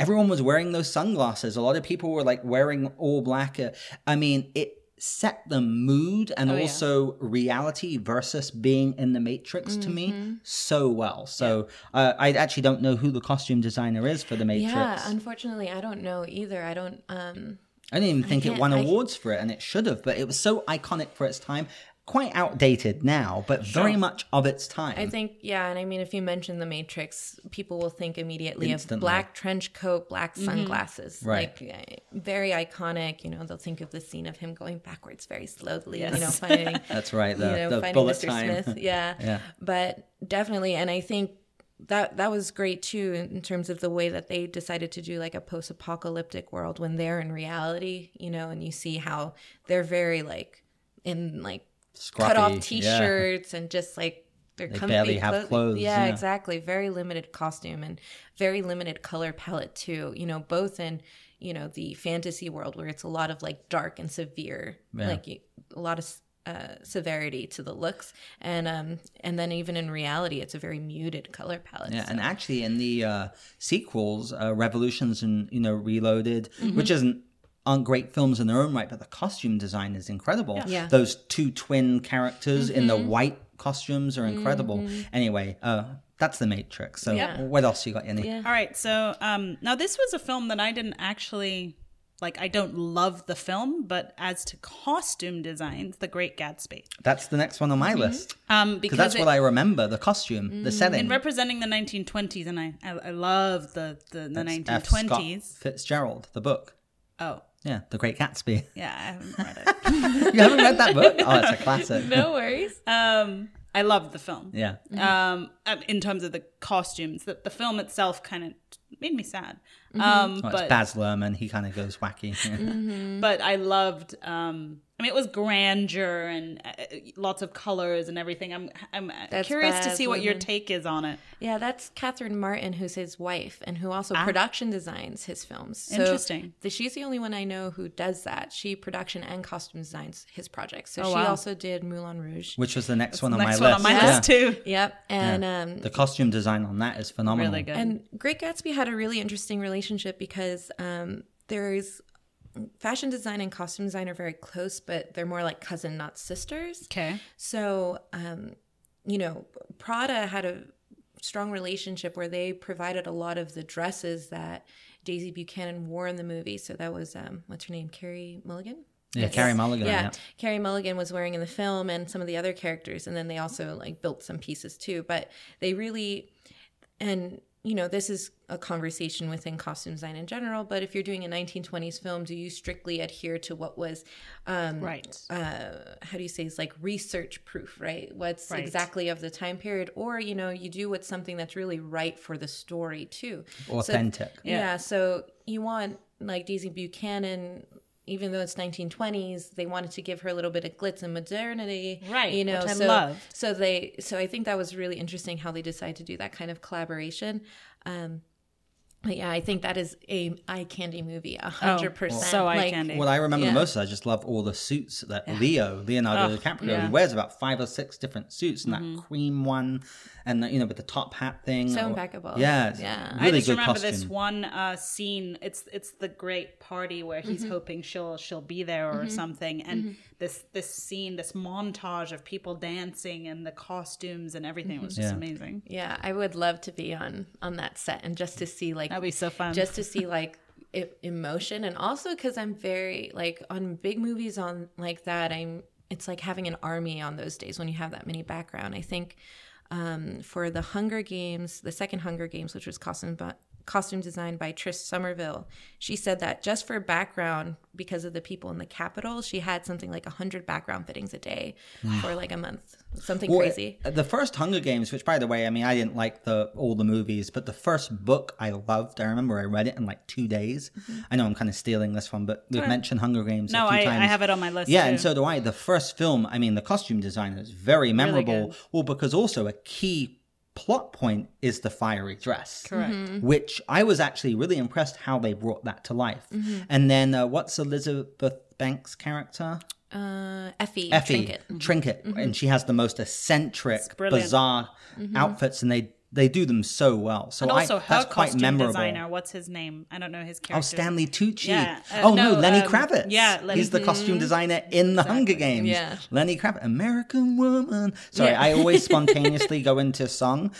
everyone was wearing those sunglasses. A lot of people were like wearing all black. Uh, I mean, it set the mood and Oh, yeah. also reality versus being in the Matrix to me so well. So uh, I actually don't know who the costume designer is for the Matrix. Yeah, unfortunately, I don't know either. I don't. um I didn't even think it won I- awards for it, and it should have. But it was so iconic for its time. Quite outdated now, but very much of its time. I think, yeah, and I mean, if you mention the Matrix, people will think immediately Instantly. of black trench coat, black Mm-hmm. sunglasses, Right. Like uh, very iconic. You know, they'll think of the scene of him going backwards very slowly. You know, finding That's right. The, you know, the finding bullet Mr. time. Smith. Yeah. Yeah. But definitely, and I think that that was great too in in terms of the way that they decided to do like a post-apocalyptic world when they're in reality, you know, and you see how they're very like in like cut off t-shirts and just like they're They comfy barely have clo- clothes, Yeah, yeah. exactly. Very limited costume and very limited color palette too. You know, both in you know the fantasy world where it's a lot of like dark and severe Yeah. like a lot of uh, severity to the looks and um and then even in reality it's a very muted color palette Yeah, so- and actually in the uh, sequels, uh, Revolutions and you know Reloaded, Mm-hmm. which isn't aren't great films in their own right, but the costume design is incredible. Yeah. Mm-hmm. Those two twin characters in the white costumes are incredible. Anyway, uh, that's the Matrix. So Yeah. what else you got, Yanni? Yeah. All right, so um, now this was a film that I didn't actually like. I don't love the film, but as to costume designs, The Great Gatsby. That's the next one on my list Um, because because that's it- what I remember: the costume, Mm. the setting. and representing the 1920s, and I I, I love the the, the That's F. Scott 1920s. Fitzgerald, the book. Oh, Yeah, The Great Gatsby. yeah, I haven't read it. you haven't read that book? Oh, it's a classic. no worries um, I loved the film. Yeah. um, um, in terms of the costumes. The, the film itself kind of made me sad. Um, Well, but it's Baz Luhrmann. He kind of goes wacky. Yeah. Mm-hmm. but I loved. Um, I mean, it was grandeur and uh, lots of colors and everything. I'm I'm That's curious to see what your take is on it. Yeah, that's Catherine Martin, who's his wife, and who also production designs his films. So Interesting. The, she's the only one I know who does that. She production and costume designs his projects. So Oh, she wow. also did Moulin Rouge. Which was the next one on Next my one list. on my Yeah. list too. Yep, and um, The costume design on that is phenomenal. Really good. and Great Gatsby had a really interesting relationship because um, there's fashion design and costume design are very close, but they're more like cousin, not sisters. okay. So, um, you know, Prada had a strong relationship where they provided a lot of the dresses that Daisy Buchanan wore in the movie. So that was um, what's her name, Carey Mulligan. Yeah, Carey Mulligan. Yeah, Yeah. Carey Mulligan was wearing in the film, and some of the other characters, and then they also like built some pieces too. But they really, and you know, this is a conversation within costume design in general. But if you're doing a 1920s film, do you strictly adhere to what was um, Right. uh, how do you say it's like research proof right what's Right. exactly of the time period or you know you do what's something that's really right for the story too So- Authentic. yeah. so you want like daisy buchanan even though it's 1920s they wanted to give her a little bit of glitz and modernity Right, you know so so they so i think that was really interesting how they decided to do that kind of collaboration. Um but yeah, I think that is a eye candy movie, a hundred percent. Oh, so eye Like, candy. What I remember Yeah. the most is I just love all the suits that Leo, Leonardo Oh, DiCaprio, yeah. he wears about five or six different suits and Mm-hmm. that cream one and the, you know with the top hat thing. So or- impeccable. Yeah, it's Yeah. really I just good remember costume. this one uh, scene. It's it's the great party where he's Mm-hmm. hoping she'll she'll be there or something, and this this scene, this montage of people dancing and the costumes and everything was just Yeah. amazing. Yeah, I would love to be on on that set and just to see like That'd be so fun. just to see like emotion and also because I'm very like on big movies on like that. I'm it's like having an army on those days when you have that many background. I think um, for the Hunger Games, the second Hunger Games, which was costume bu- costume designed by Trish Somerville, she said that just for background, because of the people in the Capitol, she had something like hundred background fittings a day for like a month, something Well, crazy. uh, The first Hunger Games, which by the way, I mean, I didn't like the all the movies, but the first book I loved. I remember I read it in like two days. Mm-hmm. I know I'm kind of stealing this one, but we've mentioned Hunger Games no, a few I, times. I have it on my list. Yeah, too. and so do I. The first film, I mean, the costume design is very memorable. good. well, because also a key plot point is the fiery dress. correct. Mm-hmm. Which I was actually really impressed how they brought that to life. And then uh, what's Elizabeth Banks' character? Uh, Effie, Effie Trinket. Trinket, and she has the most eccentric, brilliant. bizarre outfits, and they they do them so well. So And also, I, her that's quite costume memorable. designer. What's his name? I don't know his character. Oh, Stanley Tucci. Yeah, uh, oh no, no, Lenny um, Kravitz. yeah, Lenny- he's the costume designer in the Hunger Games. Yeah. Lenny Kravitz, American Woman. Sorry, Yeah. I always spontaneously go into song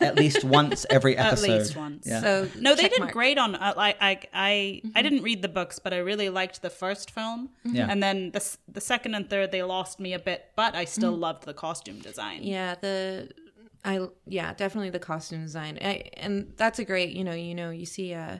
at least once every episode. At least once. Yeah. So No, they did mark. great on. Uh, I I I, Mm-hmm. I didn't read the books, but I really liked the first film. Yeah. And then the the second and third, they lost me a bit, but I still Mm-hmm. loved the costume design. Yeah, the I yeah, definitely the costume design. I, and that's a great, you know, you know, you see uh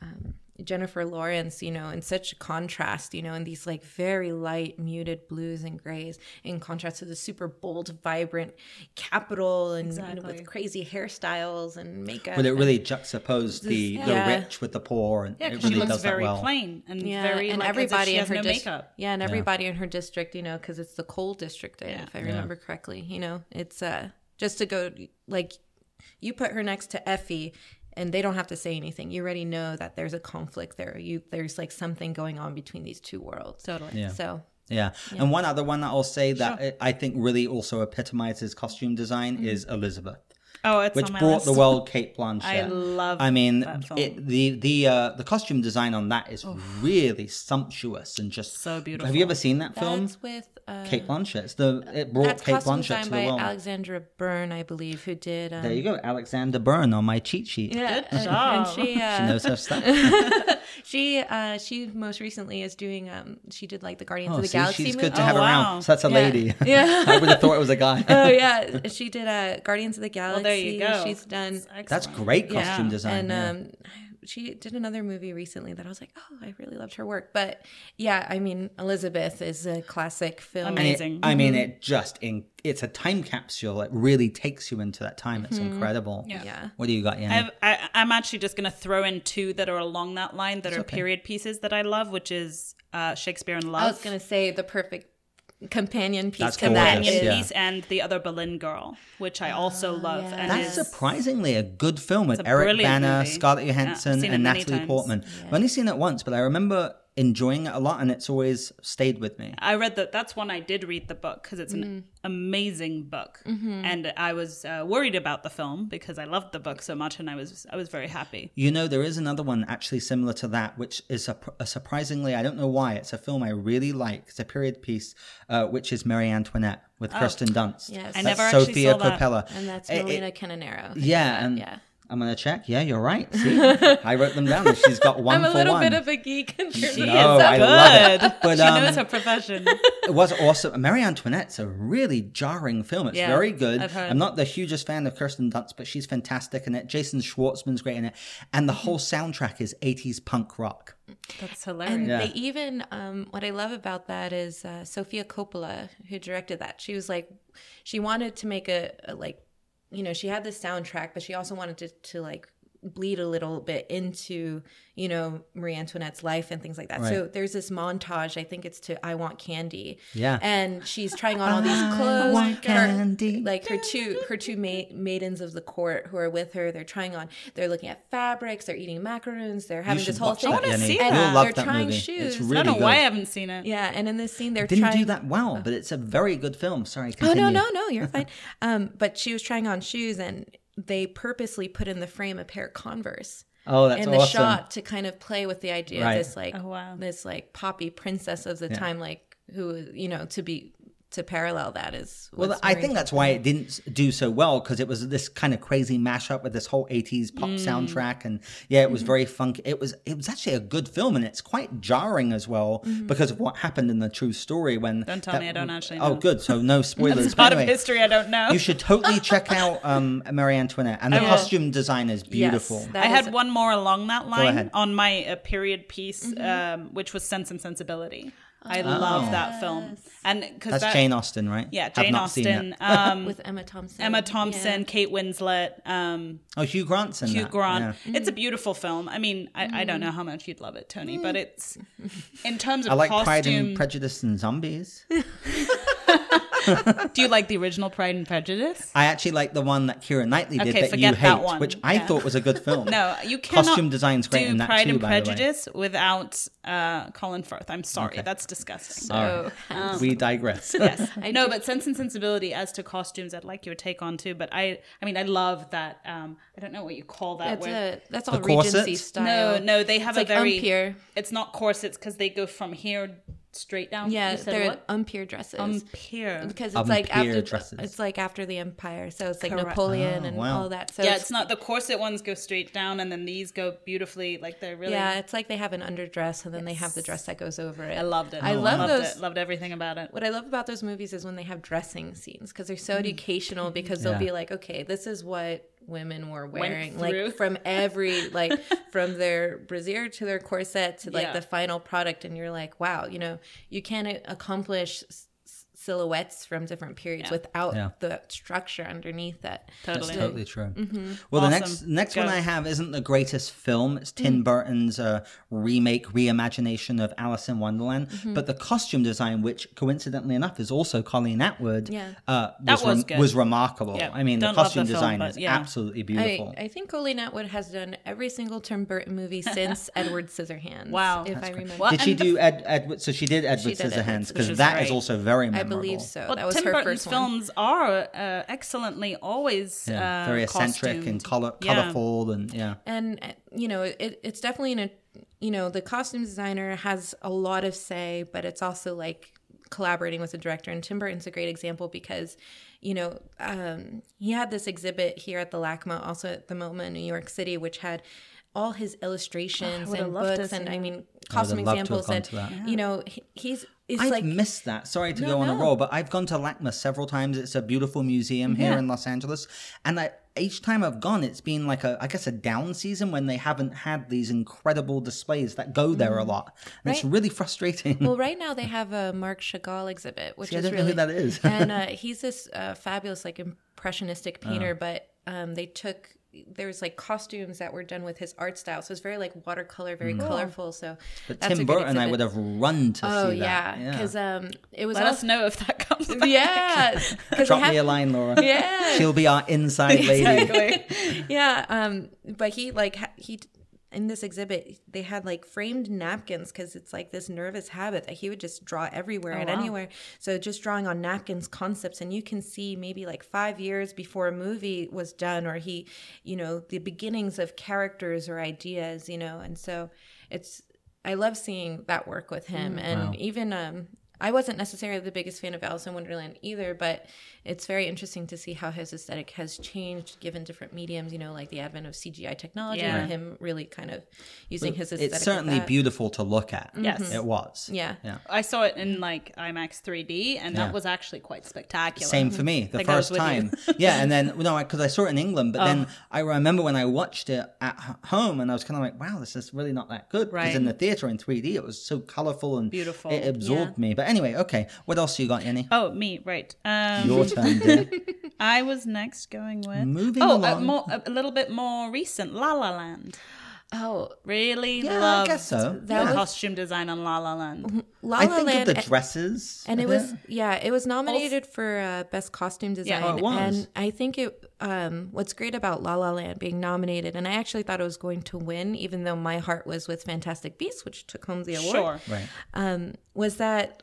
um, Jennifer Lawrence, you know, in such contrast, you know, in these like very light, muted blues and grays, in contrast to the super bold, vibrant capital and you know, with crazy hairstyles and makeup. But it and- really juxtaposed the, Yeah. the rich with the poor, and Yeah, it really she looks does that very well. plain and yeah, very and like, everybody as if she in her no dis- makeup. Yeah, and everybody in her district, you know, because it's the coal district, if I remember correctly. You know, it's uh just to go like you put her next to Effie, and they don't have to say anything. You already know that there's a conflict there. You there's like something going on between these two worlds. Totally. Yeah. So Yeah. And one other one that I'll say that I- I think really also epitomizes costume design is Elizabeth. Oh, it's which on my brought list. the world Cate Blanchett. I love I mean, that film. it, the the uh, the costume design on that is really sumptuous and just So beautiful. Have you ever seen that film? that's with uh, Cate Blanchett. It's the it brought that's Cate costume Blanchett designed to by the world. Alexandra Byrne, I believe, who did. Um, there you go, Alexander Byrne on my cheat sheet. Yeah, and, job. and she uh, She knows her stuff. she uh, she most recently is doing um she did like the Guardians Oh, of the see, Galaxy she's movie. good to Oh, have wow. around. So that's a Yeah. lady. Yeah. I would have thought it was a guy. oh yeah, she did uh Guardians of the Galaxy. Well, there you go. She's done That's Excellent. great costume Yeah. design. and yeah. um she did another movie recently that I was like, oh, I really loved her work. But yeah, I mean, Elizabeth is a classic film. And it- amazing. I mean, Mm-hmm. it just in it's a time capsule. It really takes you into that time. It's incredible. Yeah. yeah. What do you got, Yanni? I've, I, I'm actually just going to throw in two that are along that line that are period pieces that I love, which is uh, Shakespeare in Love. I was gonna say the perfect companion piece That's to gorgeous, that companion yeah. piece and the other Boleyn Girl, which I also ah, love. yeah. And That's is, surprisingly a good film with Eric brilliant Bana, movie. Scarlett Johansson, seen it and Natalie times. Portman. I've only seen it once, but I remember enjoying it a lot, and it's always stayed with me. I read that. That's one I did read the book because it's an Mm. amazing book, Mm-hmm. and I was uh, worried about the film because I loved the book so much, and I was I was very happy. You know, there is another one actually similar to that, which is a, a surprisingly, I don't know why, it's a film I really like. It's a period piece, uh, which is Marie Antoinette with Kirsten Dunst. Yes. I That's never actually Sofia saw that. Coppola. and that's It- it- Milena Canonero. yeah, and yeah. I'm gonna check. Yeah, you're right. See, I wrote them down. She's got one I'm a for little one. bit of a geek in terms She of is No, I good. love it. But, she um, knows her profession. It was awesome. Marie Antoinette's a really jarring film. It's Yeah, very good. I've heard. I'm not the hugest fan of Kirsten Dunst, but she's fantastic in it. Jason Schwartzman's great in it, and the whole soundtrack is 80s punk rock. That's hilarious. And Yeah. they even, um, what I love about that is uh, Sofia Coppola, who directed that. She was like, she wanted to make a, a like, you know, she had this soundtrack, but she also wanted to, to like bleed a little bit into, you know, Marie Antoinette's life and things like that. So there's this montage. I think it's to "I Want Candy." Yeah. and she's trying on all these I clothes. want Her- candy. like her two her two ma- maidens of the court who are with her. They're trying on. They're looking at fabrics. They're eating macaroons. They're having this whole watch thing. that, wanna Jenny. see You'll that. love They're that trying movie. shoes. It's I I really don't know good. why I haven't seen it. Yeah, and in this scene they're Didn't trying. do that well, but it's a very good film. Sorry, Oh no, no, no, you're fine. Um, but she was trying on shoes, and they purposely put in the frame a pair of Converse. Oh, that's in the awesome. shot to kind of play with the idea Right. of this like Oh, wow. this like poppy princess of the time, like who you know to be to parallel that is. Well, I think that's why it didn't do so well because it was this kind of crazy mashup with this whole '80s pop Mm. soundtrack, and yeah, it Mm-hmm. was very funky. It was it was actually a good film, and it's quite jarring as well Mm-hmm. because of what happened in the true story. When Don't tell me, I don't actually Oh, good. So no spoilers. It's But part of history I don't know. You should totally check out um, Marie Antoinette, and the will. costume design is beautiful. Yes, that I is- had one more along that line on my uh, period piece, Mm-hmm. um, which was Sense and Sensibility. I love that film, and because That's that, Jane Austen, right? yeah, Jane Austen, um, with Emma Thompson. Emma Thompson, Yeah. Kate Winslet, um, Oh, Hugh Grant's in Hugh that. Grant. Yeah. It's a beautiful film. I mean, I, I don't know how much you'd love it, Tony, but it's in terms of I like costume. Pride and Prejudice and Zombies. do you like the original Pride and Prejudice? I actually like the one that Keira Knightley did Okay, that you hate, that one. which I Yeah. thought was a good film. No, you cannot Costume design's great do in that Pride too, and by the way. Prejudice without uh, Colin Firth. I'm sorry, Okay. that's disgusting. All right. we digress. yes, I know, but Sense and Sensibility as to costumes, I'd like your take on too. But I, I mean, I love that. Um, I don't know what you call that. That's where- a that's all corset? Regency style. no, no, they have It's a like very. Umpire. It's not corsets because they go from here straight down. Yeah, You said they're what? umpire dresses. Umpire. because it's like after dresses. it's like after the empire, so it's like Correct. Napoleon Oh, and wow. all that. So yeah, it's, it's not the corset ones go straight down, and then these go beautifully. Like they're really. yeah, it's like they have an underdress and then they have the dress that goes over it. I loved it. I love loved those- It. Loved everything about it. What I love about those movies is when they have dressing scenes because they're so Mm. educational. Because Yeah. they'll be like, okay, this is what women were wearing, like from every like from their brassiere to their corset to like Yeah. the final product, and you're like, wow, you know, you can't accomplish silhouettes from different periods Yeah. without Yeah. the structure underneath it. Totally. That's totally true. Well, the Awesome. next next one I have isn't the greatest film. It's Tim Burton's uh, remake, reimagination of Alice in Wonderland. But the costume design, which coincidentally enough is also Colleen Atwood, Yeah. uh, That was, was rem- good. was remarkable. Yeah. I mean, the Don't love costume the design but is yeah. absolutely beautiful. I, I think Colleen Atwood has done every single Tim Burton movie since Edward Scissorhands. Wow. if I remember. Well, did she and the do Ed, Edward? So she did Edward did Scissorhands because Which is that is also very I memorable. believe so. Well, that was Tim her Burton's first one. films are uh, excellently always Yeah, uh, very eccentric and color, Yeah. colorful, and yeah. and uh, you know it, it's definitely in a you know the costume designer has a lot of say but it's also like collaborating with the director and tim burton's a great example because you know um, he had this exhibit here at the lacma also at the moma in new york city which had all his illustrations would've and books and i mean costume loved examples gone and that. you know he's it's I've like missed that. Sorry to No, go on a roll, but I've gone to LACMA several times. It's a beautiful museum here Yeah. in Los Angeles, and I, each time I've gone, it's been like a, I guess, a down season when they haven't had these incredible displays that go there a lot, and it's Mm-hmm. Really frustrating. Well, right now they have a Marc Chagall exhibit, which See, I is don't know really who that is. and uh, he's this uh, fabulous, like impressionistic painter. But um, they took there's like costumes that were done with his art style, so it's very like watercolor, very colorful. So Mm. but that's Tim good Burton, I would have run to Oh see that. yeah, because um, it was Let us know if that comes back. yeah, because Drop me a line, Laura. Yeah. she'll be our inside lady. Exactly. yeah um but he like ha- he in this exhibit they had like framed napkins because it's like this nervous habit that he would just draw everywhere and wow. anywhere so just drawing on napkins concepts and you can see maybe like five years before a movie was done or he you know the beginnings of characters or ideas you know and so it's i love seeing that work with him and Wow. even um I wasn't necessarily the biggest fan of Alice in Wonderland either, but it's very interesting to see how his aesthetic has changed given different mediums, you know, like the advent of CGI technology Yeah. and him really kind of using his aesthetic. It's certainly that. beautiful to look at. Yes. it was. Yeah. yeah. I saw it in like IMAX 3D, and Yeah. that was actually quite spectacular. Same for me, the That goes first time. yeah, and then no, because I saw it in England, but Oh. then I remember when I watched it at home, and I was kind of like, "Wow, this is really not that good." Because Right. in the theater in 3D, it was so colorful and Beautiful. It absorbed me. But anyway, okay. What else you got, Yanni? Oh, me, right. Um, Your turn. I was next going with. Moving oh, along. A, more, a, a little bit more recent. La La Land. Oh, Really Yeah, I loved guess so. the That was- costume design on La La Land. La La Land. I think Land, of the dresses, and it a was bit. yeah, it was nominated for uh, best costume design. Oh, it was. And I think it. Um, what's great about La La Land being nominated, and I actually thought it was going to win, even though my heart was with Fantastic Beasts, which took home the award. Sure. right. um, was that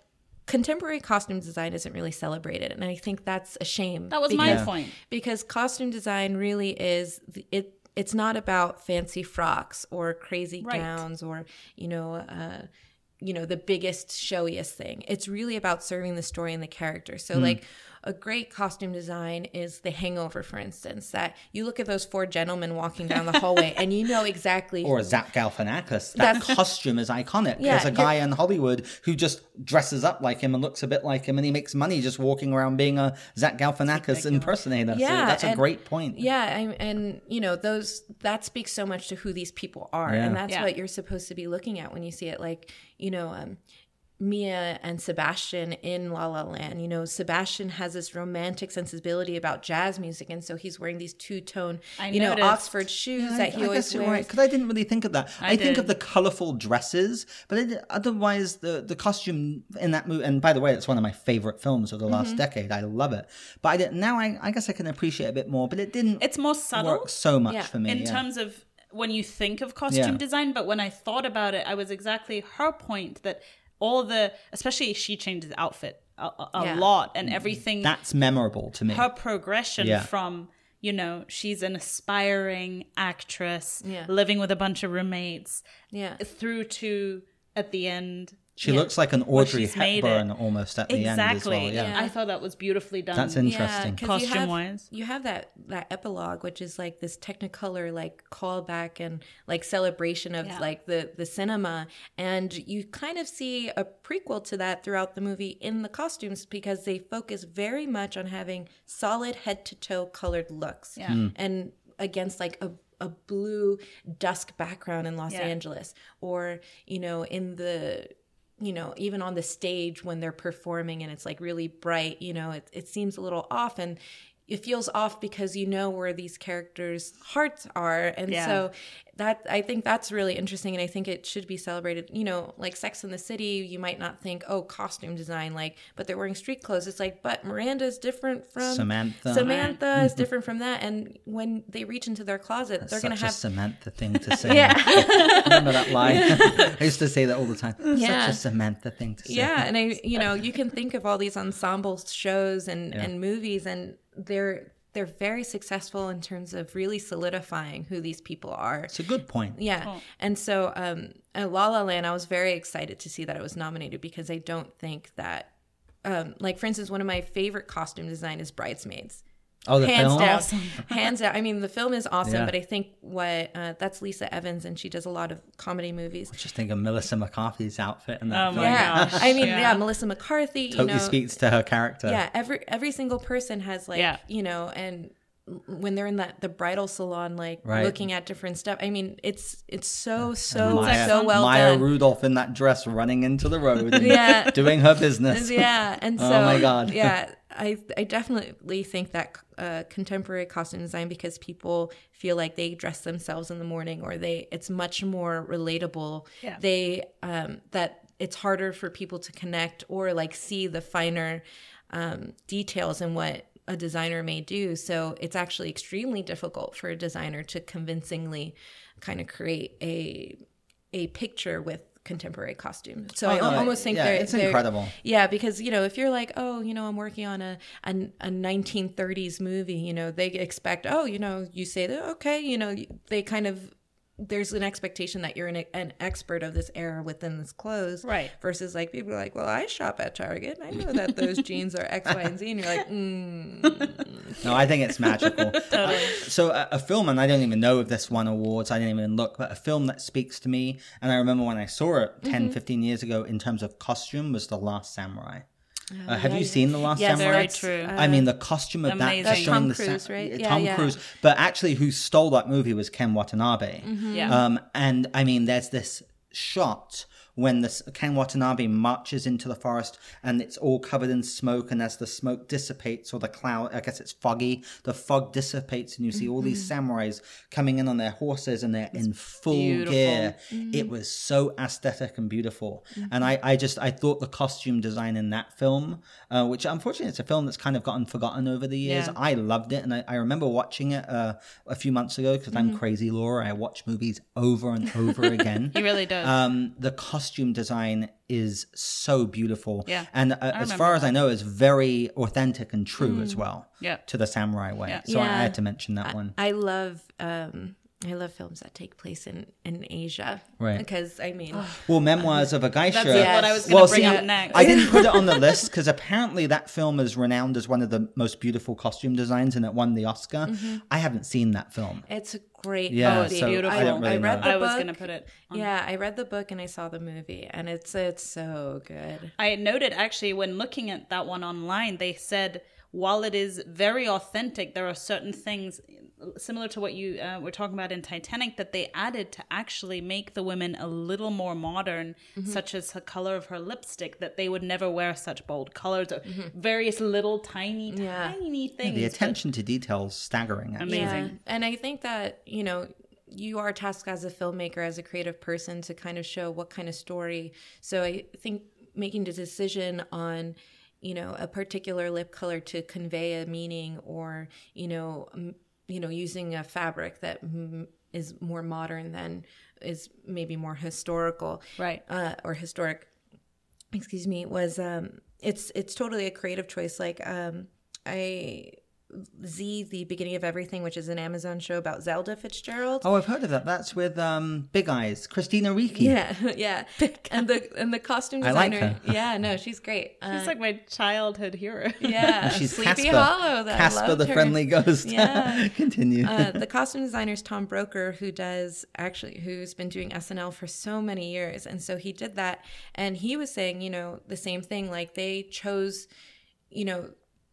contemporary costume design isn't really celebrated, and I think that's a shame. That was my point. because costume design really is it. It's not about fancy frocks or crazy Right. gowns or you know. Uh, you know the biggest showiest thing it's really about serving the story and the character so Hmm. like a great costume design is the hangover for instance that you look at those four gentlemen walking down the hallway and you know exactly Or Zach Galifianakis. That costume is iconic. Yeah, There's a guy in Hollywood who just dresses up like him and looks a bit like him, and he makes money just walking around being a Zach Galifianakis impersonator. so Yeah, that's a great point. Yeah, I, and you know those that speaks so much to who these people are, Yeah. and that's Yeah. what you're supposed to be looking at when you see it. Like you know, um, Mia and Sebastian in La La Land. You know, Sebastian has this romantic sensibility about jazz music, and so he's wearing these two tone, I you know. Oxford shoes that he I always guess you're wears. right because I didn't really think of that. I, think of the colorful dresses, but it, otherwise the the costume in that movie. And by the way, it's one of my favorite films of the last Mm-hmm. decade. I love it. But I didn't, now I, I guess I can appreciate it a bit more. But it didn't. It's more subtle work so much Yeah. for me. in yeah. terms of when you think of costume Yeah. design, but when I thought about it, I was exactly her point that all the, especially she changes outfit a, a, a Yeah. lot and everything. That's memorable to me. her progression Yeah. from you know she's an aspiring actress Yeah. living with a bunch of roommates yeah, through to at the end she Yeah. looks like an Audrey she's made Hepburn it. almost at the end as exactly well. Yeah. i thought that was beautifully done That's interesting. 'cause you have- Costume-wise. you have that that epilogue, which is like this Technicolor like callback and like celebration of Yeah. like the the cinema, and you kind of see a prequel to that throughout the movie in the costumes because they focus very much on having solid head to toe colored looks, Yeah. Mm. and against like a a blue dusk background in Los Yeah. Angeles, or you know in the you know, even on the stage when they're performing and it's like really bright, you know, it, it seems a little off. And it feels off because you know where these characters' hearts are. And Yeah. so that I think that's really interesting and I think it should be celebrated. You know, like Sex in the City, you might not think, oh, costume design, like, but they're wearing street clothes. It's like, but Miranda's different from Samantha. Samantha is different from that. And when they reach into their closet, they're Such gonna a have Samantha thing to say. Yeah. Remember that line? I used to say that all the time. Yeah. Such a Samantha thing to say. Yeah, and I, you know, you can think of all these ensemble shows and and movies, and they're they're very successful in terms of really solidifying who these people are. It's a good point. Yeah, and so um, at La La Land, I was very excited to see that it was nominated because I don't think that, um, like for instance, one of my favorite costume design is Bridesmaids. Oh, the hands film? down, hands down. I mean, the film is awesome, Yeah. but I think what uh, that's Leesa Evans, and she does a lot of comedy movies. Just think of Melissa McCarthy's outfit in that Oh film. my Yeah, gosh, I mean, yeah. yeah, Melissa McCarthy. Totally you know, speaks to her character. yeah every every single person has like Yeah. you know and when they're in that the bridal salon like Right. looking at different stuff i mean it's it's so so Maya, so well Maya done Rudolph in that dress running into the road and Yeah. doing her business. yeah and so Oh my God. yeah i i definitely think that uh, contemporary costume design because people feel like they dress themselves in the morning or they it's much more relatable Yeah. they um that it's harder for people to connect or like see the finer um, details in what a designer may do. So it's actually extremely difficult for a designer to convincingly kind of create a a picture with contemporary costume. So I Oh, no, almost think yeah, they're it's they're- incredible. Yeah, because you know if you're like, oh, you know, I'm working on a a, a 1930s movie, you know, they expect, oh, you know, you say that, okay, you know, they kind of there's an expectation that you're an, an expert of this era within this clothes, Right. Versus like people are like, well, I shop at Target, and I know that those jeans are X, Y, and Z, and you're like, mm, No, I think it's magical. Uh, so a, a film, and I don't even know if this won awards. I didn't even look, but a film that speaks to me, and I remember when I saw it 10, Mm-hmm. 15 years ago in terms of costume was The Last Samurai. Uh, have you seen The Last Yes, Samurai? Very true. uh, I mean, the costume of Amazing. that That's showing Tom the sa- Cruise, right? Yeah, Tom yeah. Cruise, but actually, who stole that movie was Ken Watanabe. Mm-hmm. Yeah. Um, and I mean, there's this shot when this Ken Watanabe marches into the forest and it's all covered in smoke, and as the smoke dissipates or the cloud, I guess it's foggy, the fog dissipates, and you see all these Mm-hmm. samurais coming in on their horses and they're in full beautiful. gear. Mm-hmm. It was so aesthetic and beautiful, and I, I just I thought the costume design in that film, uh, which unfortunately it's a film that's kind of gotten forgotten over the years. Yeah. I loved it, and I, I remember watching it uh, a few months ago because I'm Mm-hmm. crazy, Laura. I watch movies over and over again. He really does. Um, the costume design is so beautiful, Yeah, and uh, as remember far as I know, is very authentic and true as well. Yeah. to the samurai way. Yeah. So I, I Mm. Had to mention that one. I love um, I love films that take place in in Asia, Right. Because I mean, Well, Memoirs of a Geisha. That's what I was gonna well, bring see, up next. I didn't put it on the list because apparently that film is renowned as one of the most beautiful costume designs, and it won the Oscar. Mm-hmm. I haven't seen that film. it's a great Yeah, movie. so I beautiful. don't really I read know. the I was gonna put it. On. Yeah, I read the book and I saw the movie, and it's it's so good. I noted actually when looking at that one online, they said while it is very authentic, there are certain things similar to what you uh, were talking about in Titanic that they added to actually make the women a little more modern, such as the color of her lipstick. That they would never wear such bold colors, or various little tiny, Yeah. tiny things. The attention to detail is staggering. Actually. Amazing. Yeah, and I think that you know you are tasked as a filmmaker, as a creative person, to kind of show what kind of story. So I think making the decision on you know a particular lip color to convey a meaning, or you know m- you know using a fabric that mm, is more modern than is maybe more historical, Right. uh, or historic excuse me was um it's it's totally a creative choice like um i z the beginning of everything which is an amazon show about zelda fitzgerald Oh, I've heard of that. That's with um, Big Eyes, Christina Ricci. yeah yeah and the and the costume I like designer her. yeah no she's great Uh, It's like my childhood hero. yeah She's sleepy Casper. hollow that I Casper loved the her. friendly ghost. Yeah. Continue. uh, the costume designer is Tom Broecker, who does actually, who's been doing SNL for so many years. And so he did that. And he was saying, you know, the same thing. Like they chose, you know,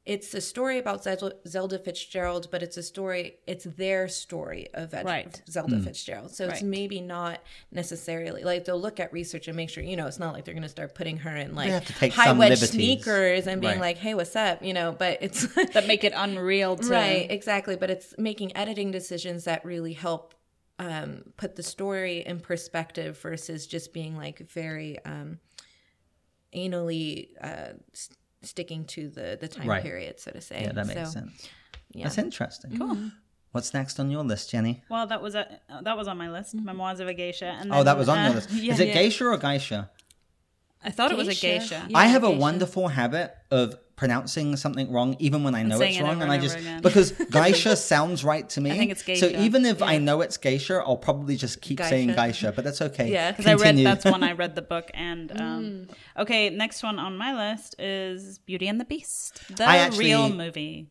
it's a story about Zelda, Zelda Fitzgerald, but it's a story, it's their story of Ed, Right. Zelda Fitzgerald. So it's maybe not necessarily like they'll look at research and make sure, you know, it's not like they're going to start putting her in like have to take high some wedge sneakers and being Right. like, hey, what's up? You know, but it's that make it unreal to right, exactly. But it's making editing decisions that really help um, put the story in perspective versus just being like very um, anally uh, s- sticking to the the time Right. period, so to say. Yeah, that makes So, sense. yeah. That's interesting. Cool. What's next on your list, Jenny? Well, that was a, uh, that was on my list. Memoirs of a Geisha. And Oh, that was on uh, your list. Yeah, Is it yeah. geisha or geisha? I thought it was a Geisha. geisha. Yeah, I have a geisha. wonderful habit of pronouncing something wrong, even when I know it's wrong, over and I just again. because geisha sounds right to me. I think it's So even if I know it's geisha, I'll probably just keep saying Geisha. geisha, but that's okay. Yeah. Because I read that's when I read the book. And Mm. um, okay, next one on my list is Beauty and the Beast, the actually- real movie.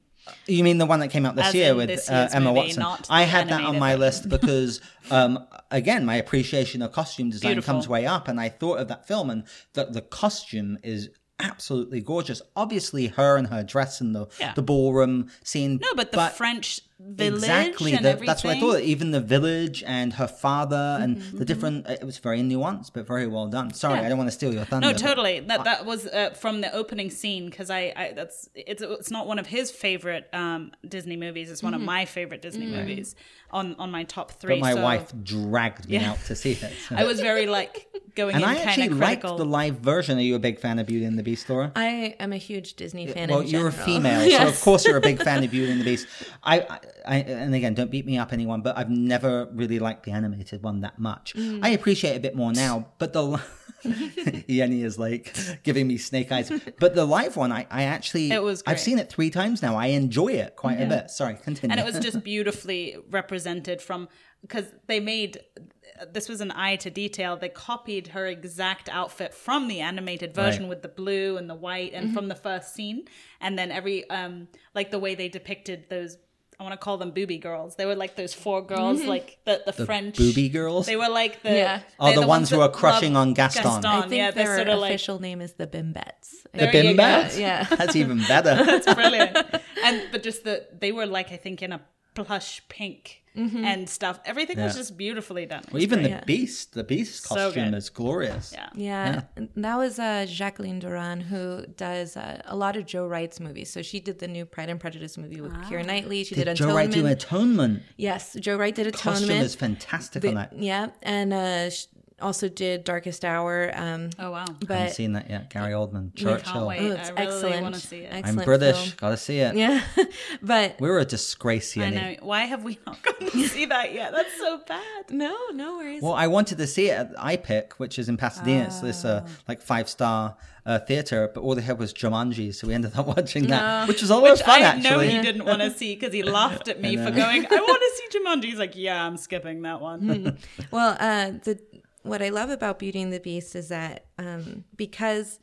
You mean the one that came out this As year with this uh, Emma movie, Watson? I had that on my version. list because, um, again, my appreciation of costume design Beautiful. comes way up, and I thought of that film, and that the costume is absolutely gorgeous. Obviously, her and her dress in the Yeah. the ballroom scene. No, but the French village Exactly, and the- everything. that's what I thought. Even the village and her father and Mm-hmm, the different. It was very nuanced, but very well done. Sorry, I don't want to steal your thunder. No, totally. That that was uh, from the opening scene because I, I that's it's it's not one of his favorite um, Disney movies. It's one of my favorite Disney movies on on my top three. But my so wife dragged me Yeah. out to see it. so- I was very like going and in I actually of liked critical. the live version. Are you a big fan of Beauty and the Beast, Laura? I am a huge Disney fan. well, in you're a general. female, so of course you're a big fan of Beauty and the Beast. I, I, I, and again, don't beat me up, anyone, but I've never really liked the animated one that much. Mm. I appreciate it a bit more now, but the Yenny is like giving me snake eyes. But the live one, I, I actually, It was I've seen it three times now. I enjoy it quite a bit. Sorry, continue. and it was just beautifully represented from because they made this was an eye to detail they copied her exact outfit from the animated version Right. with the blue and the white and Mm-hmm. from the first scene and then every um like the way they depicted those I want to call them booby girls. They were like those four girls, mm-hmm. like the, the French booby girls? They were like the Yeah. Oh, they're the ones who are crushing on Gaston. I think yeah, their sort of like official name is the Bimbettes. the There you go. Bimbats? Yeah. That's even better. It's brilliant. and but just the they were like I think in a plush pink and stuff. Everything was just beautifully done. Well, even great. the Beast, the Beast costume good. is glorious. yeah. Yeah, and that was uh, Jacqueline Durran who does uh, a lot of Joe Wright's movies. So she did the new Pride and Prejudice movie with Keira Knightley. She did, Did Joe Atonement. Wright do Atonement? yes, Joe Wright did Atonement. Costume Atonement. is fantastic The- on that. yeah, and uh, sh- also did Darkest Hour. Um, Oh wow. I haven't seen that yet. Gary Oldman, Can't Churchill. wait. oh, it's I really excellent. wanna see it. I'm I'm British. film. Gotta see it. Yeah, but We're a disgrace, I know. Why have we not gotten to see that yet? That's so bad. no, no worries. Well, I wanted to see it at IPIC, which is in Pasadena. It's this uh, like five star uh, theater, but all they had was Jumanji, so we ended up watching that, which was a lot Which of fun I know he didn't want to see because he laughed at me for going. I want to see Jumanji. He's like, yeah, I'm skipping that one. Well, uh, the what I love about Beauty and the Beast is that um, because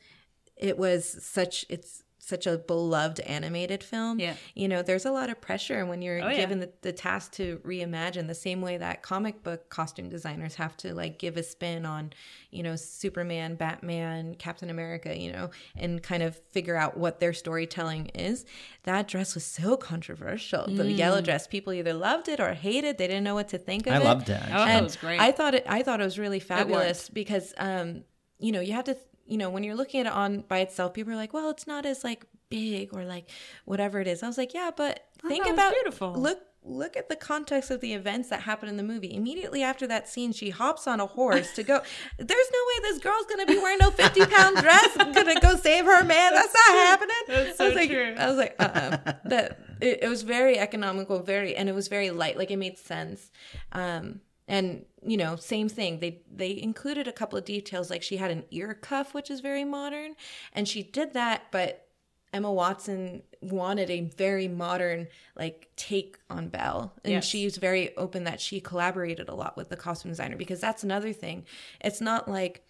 it was such it's such a beloved animated film. Yeah. you know, there's a lot of pressure when you're Oh, yeah. given the, the task to reimagine the same way that comic book costume designers have to like give a spin on, you know, Superman, Batman, Captain America, you know, and kind of figure out what their storytelling is. That dress was so controversial. The yellow Mm. dress, people either loved it or hated. They didn't know what to think of I it. I loved it. Oh, actually. that was great. I thought it. I thought it was really fabulous because, um, you know, you have to, you know, when you're looking at it on by itself, people are like, well, it's not as like big or like whatever it is. I was like, yeah, but think about beautiful. Look, look at the context of the events that happen in the movie. Immediately after that scene, she hops on a horse to go. There's no way this girl's gonna be wearing no 50 pound dress, gonna go save her man. That's, not happening. That's I was so like, true. I was like, uh-uh. that it, it was very economical, very, and it was very light. Like it made sense. Um, and you know, same thing. They they included a couple of details, like she had an ear cuff, which is very modern, and she did that, but Emma Watson wanted a very modern like take on Belle, and Yes. she's very open that she collaborated a lot with the costume designer because that's another thing. It's not like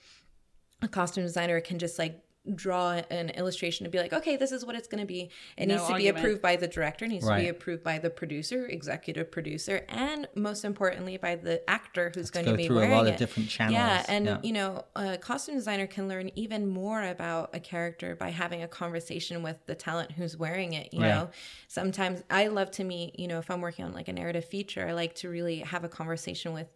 a costume designer can just like draw an illustration to be like, okay, this is what it's going to be. It No needs to argument. be approved by the director, it needs to be approved by the producer, executive producer, and most importantly by the actor who's going go to be through a wearing lot of it. different Yeah, and Yeah. you know, a costume designer can learn even more about a character by having a conversation with the talent who's wearing it. You Right. know, sometimes I love to meet. You know, if I'm working on like a narrative feature, I like to really have a conversation with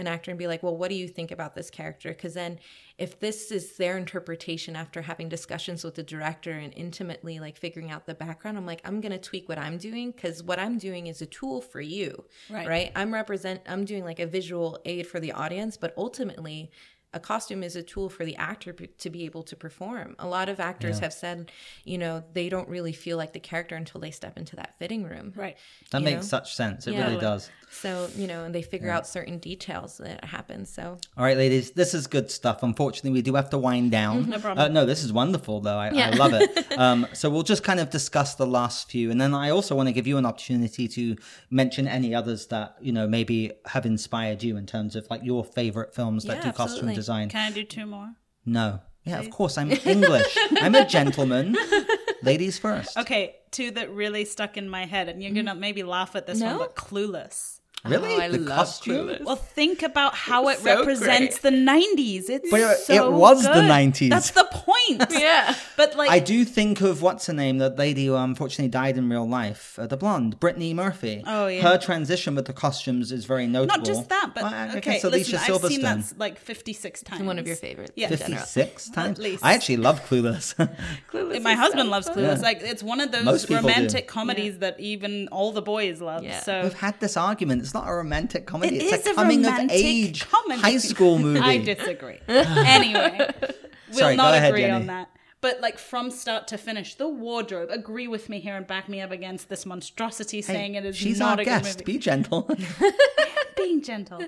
an actor and be like, well, what do you think about this character? Because then, if this is their interpretation after having discussions with the director and intimately like figuring out the background, I'm like, I'm gonna tweak what I'm doing because what I'm doing is a tool for you, Right. right? I'm represent, I'm doing like a visual aid for the audience, but ultimately. A costume is a tool for the actor p- to be able to perform. A lot of actors have said, you know, they don't really feel like the character until they step into that fitting room. Right. That you makes know? such sense. It Yeah. really does. So, you know, and they figure out certain details that happen. So, All right, ladies, this is good stuff. Unfortunately, we do have to wind down. No problem. Uh, no, this is wonderful, though. I, I love it. um, so we'll just kind of discuss the last few, and then I also want to give you an opportunity to mention any others that you know maybe have inspired you in terms of like your favorite films that Yeah, do costume absolutely. Design. Can I do two more? No, yeah, of course. I'm English. I'm a gentleman. Ladies first. Okay, two that really stuck in my head, and you're gonna mm. maybe laugh at this one, but Clueless. Really? Oh, I the love costume? Clueless. Well, think about how it So represents great. the '90s. It's But it- so it was the 90s. That's the point. yeah. But like, I do think of what's her name, that lady who unfortunately died in real life, uh, the blonde, Brittany Murphy. Oh, yeah. Her transition with the costumes is very notable. not just that, but Well, I, I okay, guess Alicia listen, I've seen that like 56 times. One of your favorites. Yeah. in general. 56 times? least. I actually love Clueless. Clueless My husband so loves fun. Clueless. Like it's one of those Most do. romantic comedies that even all the boys love. Yeah. So We've had this argument. It's not a romantic comedy. It it's is a a coming of age comedy. high school movie. I disagree. anyway, we'll Sorry, not ahead, agree Jenny. on that. But like from start to finish, the wardrobe. Agree with me here and back me up against this monstrosity Hey, saying it is she's not our a guest. good movie. Be gentle. Being gentle,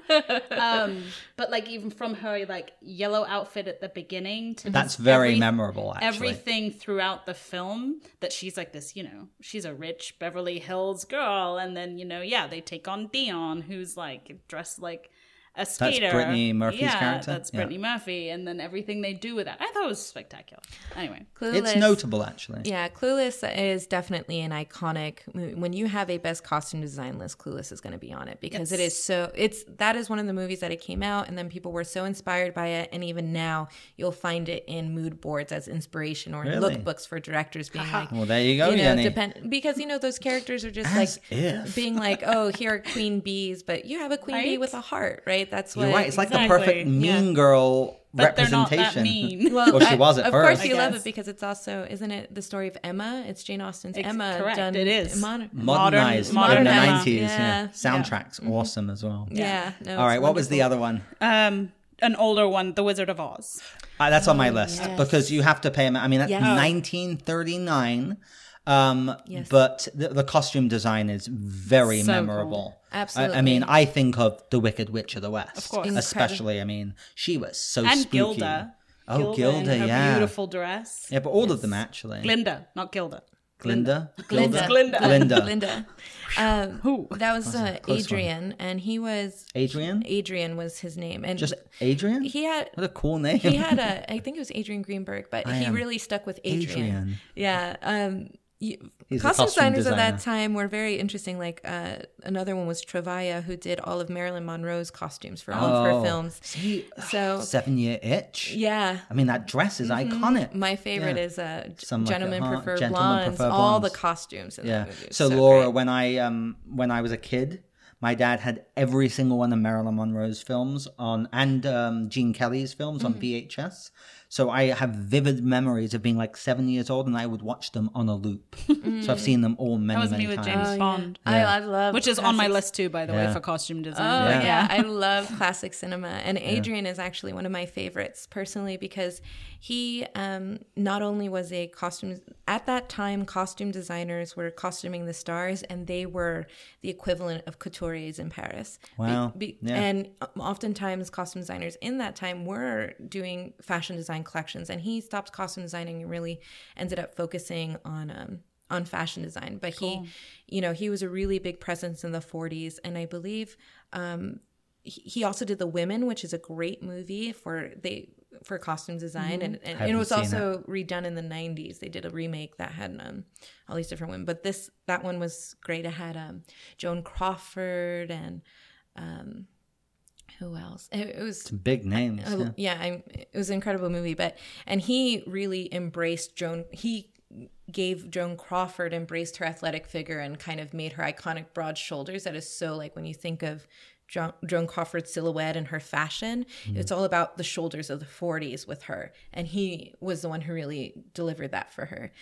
um, but like even from her like yellow outfit at the beginning to That's this very every- memorable, actually. Everything throughout the film that she's like this, you know, she's a rich Beverly Hills girl, and then you know, yeah, they take on Dionne, who's like dressed like a skater. Brittany Murphy's yeah, character? That's Yeah. Brittany Murphy, and then everything they do with that, I thought it was spectacular. Anyway, Clueless. it's notable, actually. Yeah, Clueless is definitely an iconic. When you have a best costume design list, Clueless is going to be on it because it is so. It's that is one of the movies that it came out, and then people were so inspired by it, and even now you'll find it in mood boards as inspiration or in Really? lookbooks for directors being like, Well, there you go, you know, Jenny. depend because you know those characters are just As like if. being like, oh, here are queen bees, but you have a queen bee with a heart, right? That's what. You're right. It's like Exactly. the perfect mean girl but they're not representation. that mean. Well, Well, she was at of first. course, you love it because it's also, isn't it the story of Emma? It's Jane Austen's Ex- Emma. correct, done it is. Modern, Modernized Modern- in the Emma. 90s. Yeah. Yeah. Soundtrack's awesome as well. yeah. no, All it's what was the other one? um, an older one, The Wizard of Oz. Uh, that's on my list yes. because you have to pay. 'em- I mean, that's Yes. 1939. Um, Yes. but the, the costume design is very So memorable. I, I mean, I think of the Wicked Witch of the West, of course. especially. I mean, she was so and spooky. Gilda. Oh, Gilda, her yeah. beautiful dress. Yeah, but all of them actually. Glinda, not Gilda. Glinda, Glinda. Glinda. Glinda. Glinda. Um, Who? That was uh, close one. Adrian, and he was Adrian, Adrian was his name, and just Adrian. he had what a cool name. he had a I think it was Adrian Greenburg, but I he really stuck with Adrian. Adrian. Yeah. Um you, costume designers at that time were very interesting. Like uh, another one was Travilla, who did all of Marilyn Monroe's costumes for all of Oh, her films. See, So Seven Year Itch. yeah, I mean, that dress is iconic. my favorite Yeah. is uh, G- Some Like Gentlemen Hot, Prefer Gentlemen Blondes. Prefer All the costumes in Yeah. that movie. So, so Laura, great. when I um when I was a kid, my dad had every single one of Marilyn Monroe's films on and um, Gene Kelly's films Mm. on VHS. So I have vivid memories of being like seven years old, and I would watch them on a loop. so I've seen them all many, That was many me with times. James Oh, yeah. Bond. I, I love Which is on my list too, by the Yeah. way, for costume design. Oh Yeah. yeah. I love classic cinema, and Adrian is actually one of my favorites personally because he um, not only was a costume at that time, costume designers were costuming the stars, and they were the equivalent of couturiers in Paris. Be- Wow. be- Yeah. And oftentimes, costume designers in that time were doing fashion design collections, and he stopped costume designing and really ended up focusing on. Um, on fashion design, but he, you know, he was a really big presence in the 40s, and I believe um, he he also did The Women, which is a great movie for they for costume design, and, and it Haven't was seen also redone in the '90s. They did a remake that had um, all these different women, but this that one was great. It had um, Joan Crawford and um, who else? It, it was Big names. uh, yeah. yeah, it was an incredible movie. But and he really embraced Joan. He gave Joan Crawford embraced her athletic figure and kind of made her iconic broad shoulders. That is so like when you think of Joan, Joan Crawford's silhouette and her fashion, it's all about the shoulders of the 40s with her. And he was the one who really delivered that for her.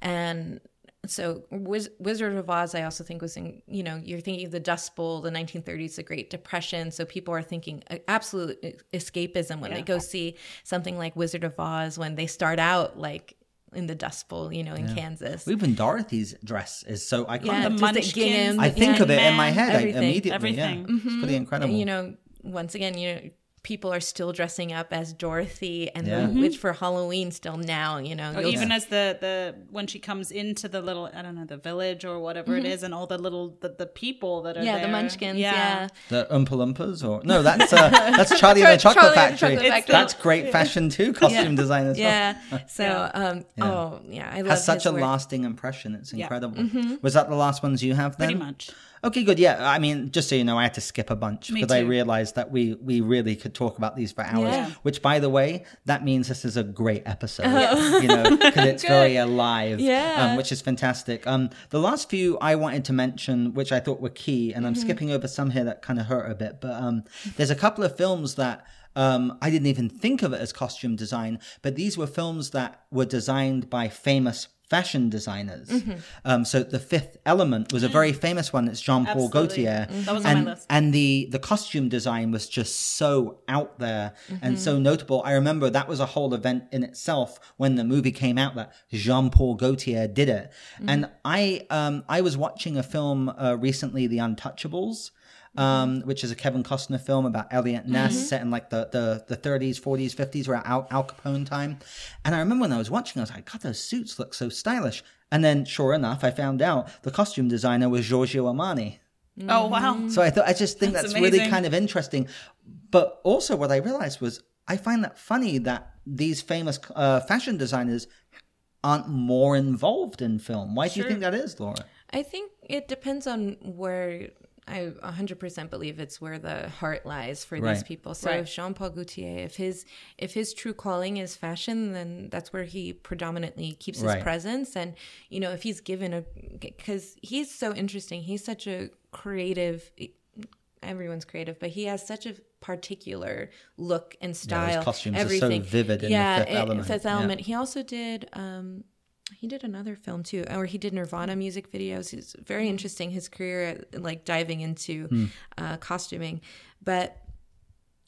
And so Wiz- Wizard of Oz, I also think was in, you know, you're thinking of the Dust Bowl, the 1930s, the Great Depression. So people are thinking uh, absolute escapism when they go see something like Wizard of Oz when they start out like in the Dust Bowl, you know, in Kansas. Even Dorothy's dress is so iconic. Yeah, The Munchkins, I think yeah, of it in my Man, head I- everything. immediately. Everything. Yeah. It's pretty incredible. you know, once again, you know, people are still dressing up as Dorothy and Yeah. the witch for Halloween still now, you know. Or You'll- even as the the when she comes into the little I don't know the village or whatever it is, and all the little the, the people that are Mm-hmm. yeah, the. Munchkins, yeah. the Oompa Loompas, or no, that's uh, that's Charlie and the Charlie Chocolate the Factory. Chocolate Factory. That's great fashion too, costume design as well. Yeah. So, um, oh, yeah, I love Has such his a work. lasting impression. It's Yeah. incredible. Mm-hmm. Was that the last ones you have then? Pretty much. Okay, good. Yeah, I mean, just so you know, I had to skip a bunch Me because I realized that we we really could talk about these for hours. Yeah. Which, by the way, that means this is a great episode. Oh. You know, because it's very alive. Yeah. um, which is fantastic. Um, the last few I wanted to mention, which I thought were key, and I'm Mm-hmm. skipping over some here that kind of hurt a bit, but um, there's a couple of films that. Um, I didn't even think of it as costume design, but these were films that were designed by famous fashion designers. Mm-hmm. Um, so the Fifth Element was a very famous one. It's Jean Paul. Gaultier, That was on and my list. and the the costume design was just so out there and so Mm-hmm. notable. I remember that was a whole event in itself when the movie came out that Jean Paul Gaultier did it. Mm-hmm. And I um I was watching a film uh, recently, The Untouchables. Um, which is a Kevin Costner film about Eliot Ness set in like the, the, the 30s, 40s, 50s, around Al, Al Capone time. And I remember when I was watching, I was like, God, those suits look so stylish. And then, sure enough, I found out the costume designer was Giorgio Armani. Oh wow. So I thought I just think that's, That's really kind of interesting. But also, what I realized was I find that funny that these famous uh, fashion designers aren't more involved in film. Why do you think that is, Laura? I think it depends on where I 100% believe it's where the heart lies for these people. So Right. if Jean Paul Gaultier, if his if his true calling is fashion, then that's where he predominantly keeps his presence. And you know, if he's given a because he's so interesting, he's such a creative. Everyone's creative, but he has such a particular look and style. costumes are so everything. vivid in The yeah, Fifth it- Element. Fifth Yeah. Element. He also did. um he did another film too, or he did Nirvana music videos. It's very interesting his career, like diving into Hmm. uh, costuming. But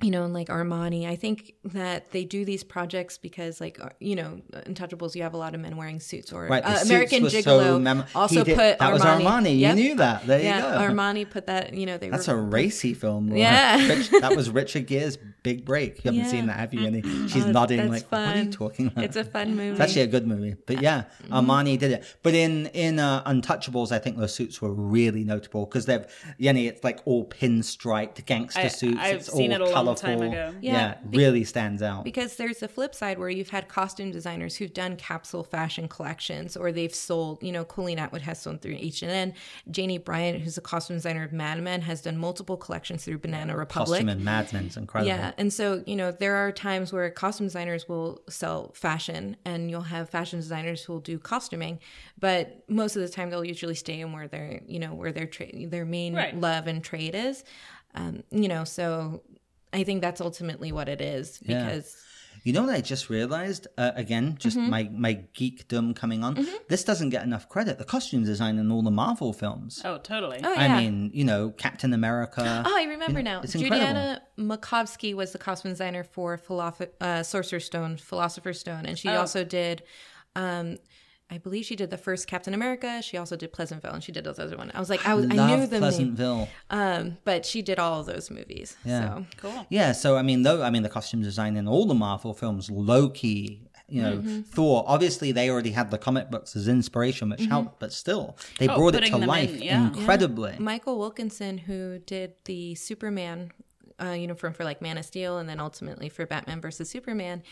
you know, and like Armani, I think that they do these projects because, like, uh, you know, Untouchables, you have a lot of men wearing suits, or Right, uh, suits American were so Gigolo mem- also did- put that was Armani. Armani. Yep. You knew that. There yeah, you go. Armani put that. You know, they That's were a racy film. Yeah. Rich- that was Richard Gere's big break. You haven't Yeah. seen that, have you? And he- she's Oh, nodding like, "What are you talking about?" It's a fun movie. It's actually a good movie, but yeah, Mm-hmm. Armani did it. But in in uh, Untouchables, I think those suits were really notable because they've, Yenny, it's like all pinstriped gangster I- suits. I've it's seen all it a long colorful. time ago. Yeah, Yeah, really stands out. Because there's the flip side where you've had costume designers who've done capsule fashion collections, or they've sold. You know, Colleen Atwood has sold through H and N. Janie Bryant, who's a costume designer of Mad Men, has done multiple collections through Banana Republic. Costume and Mad Men's incredible. Yeah, and so you know there are times where costume designers will sell fashion, and you'll have fashion designers who will do costuming, but most of the time they'll usually stay in where their you know where their trade their main Right. love and trade is, um, you know. So I think that's ultimately what it is Yeah. Because You know what I just realized? Uh, again, just Mm-hmm. my my geekdom coming on. This doesn't get enough credit. The costume design in all the Marvel films. Oh, totally. oh yeah. I mean, you know, Captain America. Oh, I remember now. it's incredible. Judianna Makovsky was the costume designer for Philosoph- uh, Sorcerer's Stone, Philosopher's Stone, and she Oh. also did. Um, I believe she did the first Captain America. She also did Pleasantville, and she did those other one. I was like, I, was, I knew the name, Pleasantville. um, but she did all of those movies. Yeah. So Cool. Yeah, so I mean, though I mean, the costume design in all the Marvel films, Loki, you know, Mm-hmm. Thor. Obviously, they already had the comic books as inspiration, which helped, but still, they Oh, brought it to them in, life yeah. incredibly. Michael Wilkinson, who did the Superman uh, uniform for like Man of Steel and then ultimately for Batman versus Superman,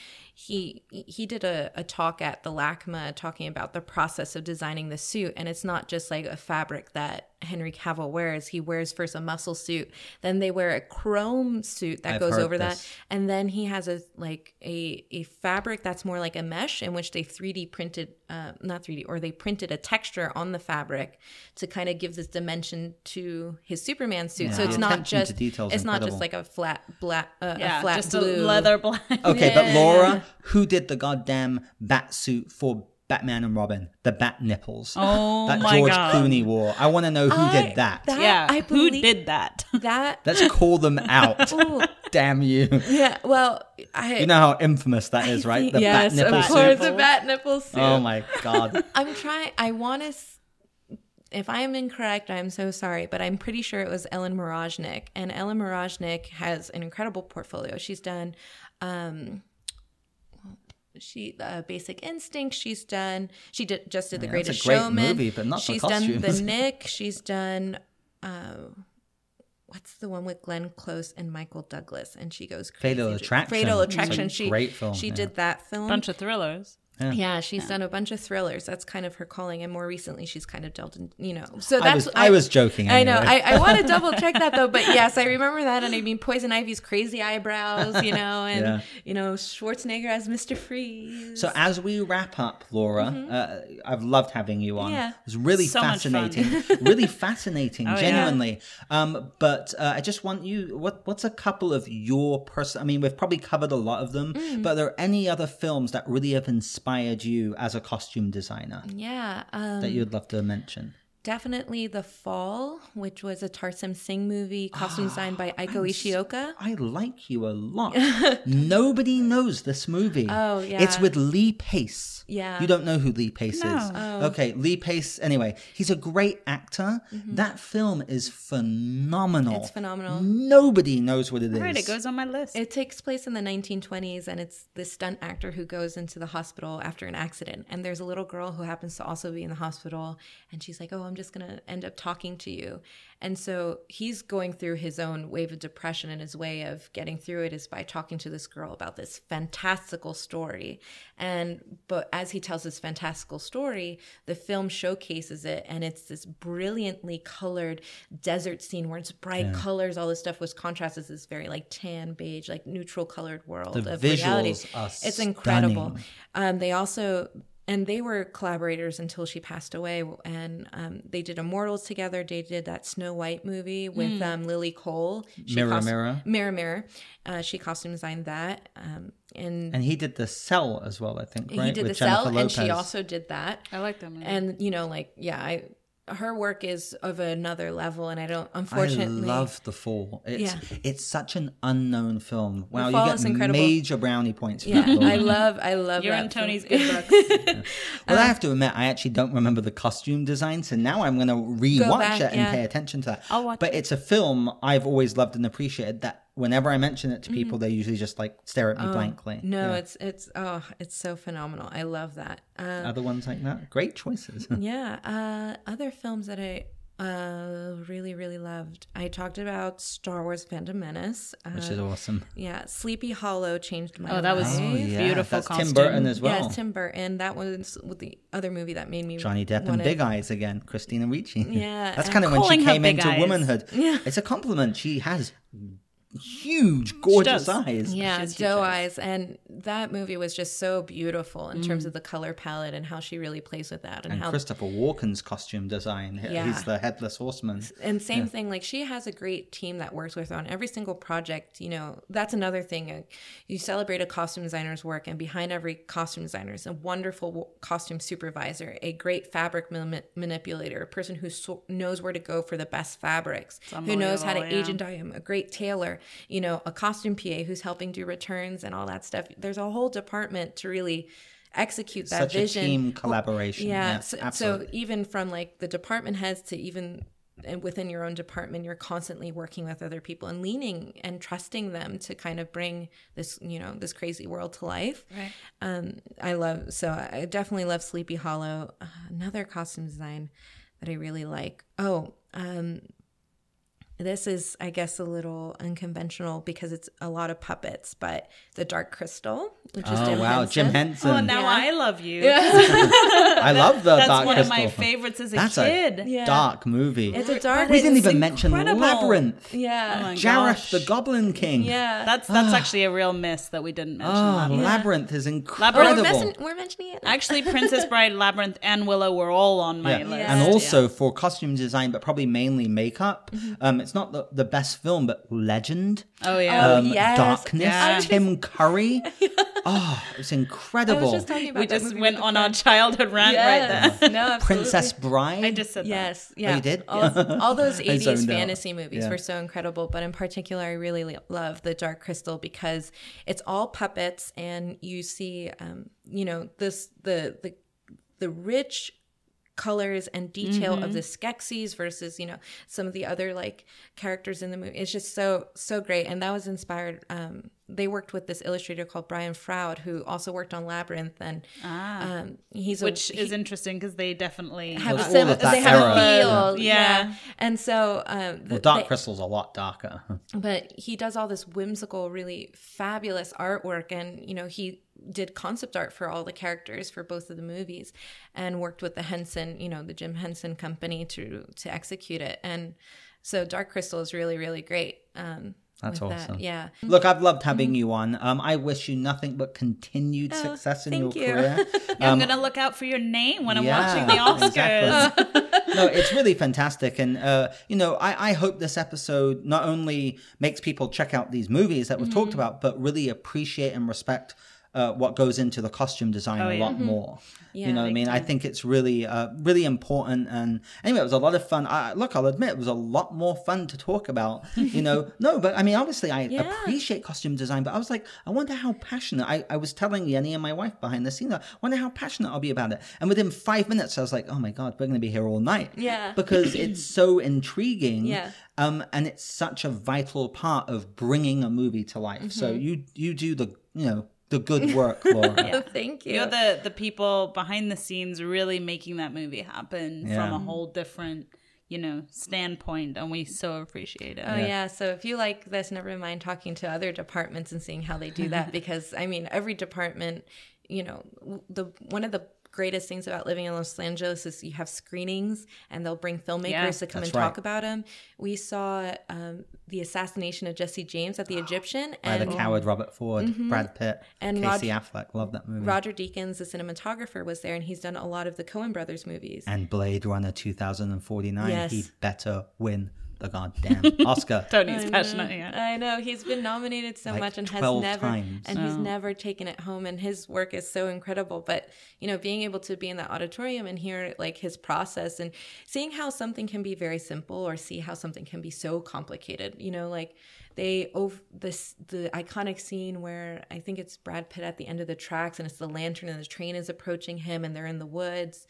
he he did a, a talk at the LACMA talking about the process of designing the suit, and it's not just like a fabric that Henry Cavill wears. He wears first a muscle suit, then they wear a chrome suit that I've goes over this. that, and then he has a like a a fabric that's more like a mesh in which they 3D printed, uh, not 3D, or they printed a texture on the fabric to kind of give this dimension to his Superman suit. Yeah, so it's the not just detail is it's not just like a flat black uh, Yeah, a flat just blue a leather black. Okay, but Laura, who did the goddamn bat suit for Batman and Robin? The bat nipples. Oh that my George God. Clooney wore. I want to know who I- did that. yeah, I who did that? that. Let's call them out. Ooh, Damn you. yeah, well, I You know how infamous that is, right? The yes, bat nipple of suit. course, the bat nipple suit. Oh my god. I'm trying. I want to. If I am incorrect, I'm so sorry, but I'm pretty sure it was Ellen Mirojnick, and Ellen Mirojnick has an incredible portfolio. She's done, um, she uh, Basic Instinct. She's done. She did just did the Yeah, that's a Greatest great Showman. movie, but not the She's done the. Nick. She's done. Uh, What's the one with Glenn Close and Michael Douglas? And she goes crazy. Fatal Attraction. Fatal Attraction. She great film, She yeah. did that film. Bunch of thrillers. Yeah, she's done a bunch of thrillers. That's kind of her calling, and more recently, she's kind of dealt in, you know. So I that's was I, was joking. I know. I, I want to double check that though, but yes, I remember that. And I mean, Poison Ivy's crazy eyebrows, you know, and Yeah. you know Schwarzenegger as Mister Freeze. So as we wrap up, Laura, uh, I've loved having you on. Mm-hmm. Yeah. It was really So much fun. fascinating, really fascinating, Oh, yeah. genuinely. Um, but uh, I just want you. What What's a couple of your person? I mean, we've probably covered a lot of them, Mm. but are there any other films that really have inspired you as a costume designer yeah, um, that you'd love to mention? Definitely The Fall, which was a Tarsem Singh movie, costume designed by Eiko Ishioka. I like you a lot. Nobody knows this movie. Oh, yeah. It's with Lee Pace. Yeah. You don't know who Lee Pace No. is. Oh. Okay, Lee Pace. Anyway, he's a great actor. That film is phenomenal. Mm-hmm. It's phenomenal. Nobody knows what it is. All right, it goes on my list. It takes place in the 1920s, and it's this stunt actor who goes into the hospital after an accident. And there's a little girl who happens to also be in the hospital, and she's like, "Oh, I'm just gonna end up talking to you." And so he's going through his own wave of depression, and his way of getting through it is by talking to this girl about this fantastical story. And but as he tells this fantastical story, the film showcases it, and it's this brilliantly colored desert scene where it's bright colors, all this stuff was contrasted to this very like tan, beige, like neutral colored world The of reality. visuals are It's incredible. Um, they also and they were collaborators until she passed away and um, they did immortals together they did that snow white movie with um, lily cole She Mirror, Mirror. mirror mirror uh, she costume designed that um, and, And he did the Cell as well, I think. Right? he did With the cell Jennifer and she also did that I like that movie. and you know like yeah i her work is of another level and i don't unfortunately I unfortunately love The Fall. It's Yeah. it's such an unknown film. Wow, Fall you is get incredible. major brownie points. For yeah that, i love i love You're that in film. Tony's good books. Well, I um, have to admit, I actually don't remember the costume design, so now I'm going to rewatch back, it and yeah. pay attention to that. I'll watch but it's a film I've always loved and appreciated. That whenever I mention it to people, they usually just like stare at me blankly. Mm-hmm. Oh, no Yeah. it's it's oh it's so phenomenal i love that uh, other ones like that. Great choices. Yeah. Uh, other films that I uh, really, really loved. I talked about Star Wars Phantom Menace. Uh, Which is awesome. yeah. Sleepy Hollow changed my Oh, that was. Oh, yeah. beautiful That's costume. Tim Burton as well. Yes, Tim Burton. That was with the other movie that made me Johnny Depp and Big Eyes again, Christina Ricci. Yeah, That's kind of when she came into Eyes. womanhood. Yeah. It's a compliment. She has huge, gorgeous eyes. Yeah, She doe eyes. eyes, and that movie was just so beautiful in Mm. terms of the color palette and how she really plays with that, and, And how Christopher Walken's costume design. Yeah. He's the headless horseman. and same thing like she has a great team that works with her on every single project you know that's another thing uh, you celebrate a costume designer's work and behind every costume designer is a wonderful costume supervisor a great fabric mani- manipulator a person who so- knows where to go for the best fabrics who knows how to unbelievable, age yeah. and dye them a great tailor you know a costume pa who's helping do returns and all that stuff there's a whole department to really execute that Such vision a team collaboration. yeah. Yes, so, so even from like the department heads to even and within your own department, you're constantly working with other people and leaning and trusting them to kind of bring this, you know, this crazy world to life. Right. Um, I love so I definitely love Sleepy Hollow. Uh, another costume design that I really like. Oh, um, this is, I guess, a little unconventional because it's a lot of puppets, but the Dark Crystal, which is Oh Jim wow, Henson. Jim Henson. Oh, now Yeah. I love you. I love the That's Dark one Crystal. of my favorites as a That's kid. a Yeah. dark movie. It's a dark. we didn't it's even mention incredible. Labyrinth. Yeah. Oh Jareth gosh. the Goblin King. yeah. That's that's actually a real miss that we didn't mention. Oh, Labyrinth. Labyrinth is Oh, incredible. we're, mention- we're mentioning it. Actually, Princess Bride, Labyrinth, and Willow were all on my Yeah. list. And Yeah. also for costume design, but probably mainly makeup. Mm-hmm. Um, it's not the, the best film, but Legend. oh yeah, Oh, Um, yes. Darkness. Yeah. Tim Curry. Oh, it's I incredible. was just talking about we that just movie went on our childhood rant right there. No, absolutely. Princess Bride. I just said that. Yes, yeah. you did? All, all those 80s zoned out. fantasy movies Yeah. were so incredible, but in particular, I really love The Dark Crystal because it's all puppets, and you see, um, you know, this the the the rich colors and detail Mm-hmm. of the Skeksis versus you know some of the other like characters in the movie. It's just so so great, and that was inspired. Um, they worked with this illustrator called Brian Froud, who also worked on Labyrinth, and um, he's a, Which he- is interesting because they definitely have With a all sim- of that they have a feel, Yeah. yeah. And so, um, the, well, Dark they- Crystal's a lot darker. but he does all this whimsical, really fabulous artwork, and you know he did concept art for all the characters for both of the movies, and worked with the Henson, you know, the Jim Henson company to to execute it. And so, Dark Crystal is really, really great. Um, That's with that. awesome. Yeah. Look, I've loved having you on. Um, I wish you nothing but continued success in your Oh, thank you. career. I'm gonna look out for your name when I'm Yeah, watching the Oscars. exactly. no, it's really fantastic, and uh, you know, I, I hope this episode not only makes people check out these movies that we've Mm-hmm. talked about, but really appreciate and respect. Uh, what goes into the costume design a Oh, yeah. lot more. you know what I mean? I think it's really, uh, really important. And anyway, it was a lot of fun. I, look, I'll admit, it was a lot more fun to talk about. You know, no, but I mean, obviously, I Yeah. appreciate costume design, but I was like, I wonder how passionate. I, I was telling Yenny and my wife behind the scenes, I wonder how passionate I'll be about it. And within five minutes, I was like, oh my God, we're going to be here all night. Yeah. Because it's so intriguing. Yeah. Um, and it's such a vital part of bringing a movie to life. So Mm-hmm. you you do the you know the good work, Laura. yeah, Thank you. You're the the people behind the scenes really making that movie happen Yeah. from a whole different, you know, standpoint, and we so appreciate it. Oh yeah. So if you like this, never mind talking to other departments and seeing how they do that because I mean every department, you know, the one of the greatest things about living in Los Angeles is you have screenings and they'll bring filmmakers Yeah, to come and talk about them. We saw um, the assassination of Jesse James at the Egyptian By the coward Robert Ford, Brad Pitt, And Casey Rod- Affleck. Love that movie. Roger Deakins, the cinematographer, was there and he's done a lot of the Coen Brothers movies. and Blade Runner 2049. Yes. He better win the goddamn Oscar. Tony's passionate. Yeah. I know he's been nominated so Like much and has never times. and he's never taken it home and his work is so incredible but you know being able to be in that auditorium and hear like his process and seeing how something can be very simple or see how something can be so complicated you know like they over this the iconic scene where I think it's Brad Pitt at the end of the tracks and it's the lantern and the train is approaching him and they're in the woods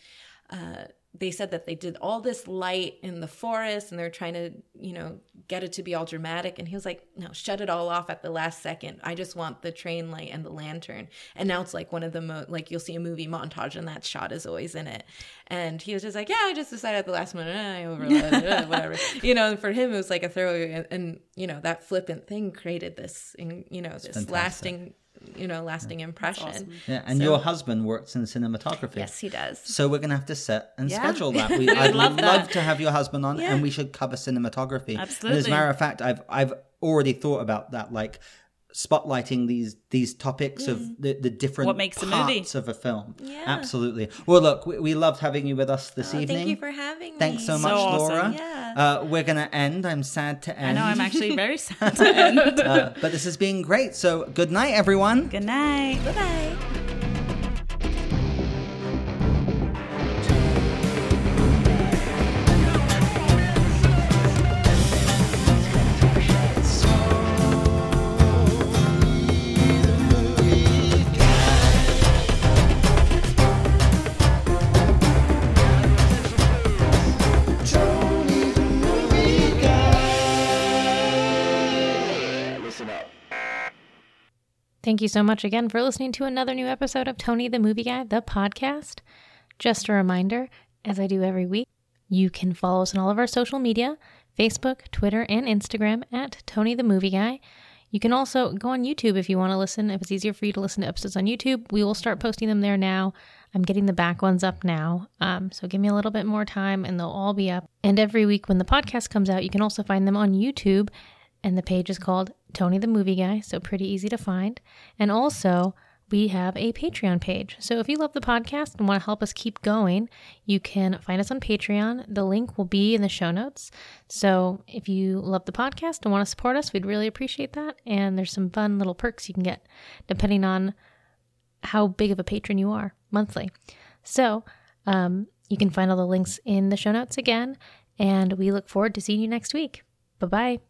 uh, they said that they did all this light in the forest and they're trying to, you know, get it to be all dramatic. And he was like, no, shut it all off at the last second. I just want the train light and the lantern. And now it's like one of the, mo- like you'll see a movie montage and that shot is always in it. And he was just like, yeah, I just decided at the last minute, eh, I overloaded whatever. You know, and for him, it was like a throwaway. And, and, you know, that flippant thing created this, in, you know, this lasting, you know, lasting impression. Yeah, and So- your husband works in cinematography. Yes, he does. So we're gonna have to set and Yeah. schedule that. We, I'd love love, that. to have your husband on, Yeah. and we should cover cinematography. And as a matter of fact, I've I've already thought about that, like spotlighting these these topics of mm. the, the different What makes a parts movie. of a film. Yeah. Absolutely. Well, look, we, we loved having you with us this Oh, evening. thank you for having me. Thanks so So much, awesome. Laura. Yeah. Uh, we're gonna end. I'm sad to end. I know. I'm actually very sad to end. uh, but this has been great. So good night, everyone. Good night. Bye bye. Thank you so much again for listening to another new episode of Tony the Movie Guy, the podcast. Just a reminder, as I do every week, you can follow us on all of our social media Facebook, Twitter, and Instagram at Tony the Movie Guy. You can also go on YouTube if you want to listen. If it's easier for you to listen to episodes on YouTube, we will start posting them there now. I'm getting the back ones up now. Um, so give me a little bit more time and they'll all be up. And every week when the podcast comes out, you can also find them on YouTube. And the page is called Tony the Movie Guy. So pretty easy to find. And also, we have a Patreon page. So if you love the podcast and want to help us keep going, you can find us on Patreon. The link will be in the show notes. So if you love the podcast and want to support us, we'd really appreciate that. And there's some fun little perks you can get depending on how big of a patron you are monthly. So um, you can find all the links in the show notes again. And we look forward to seeing you next week. Bye bye.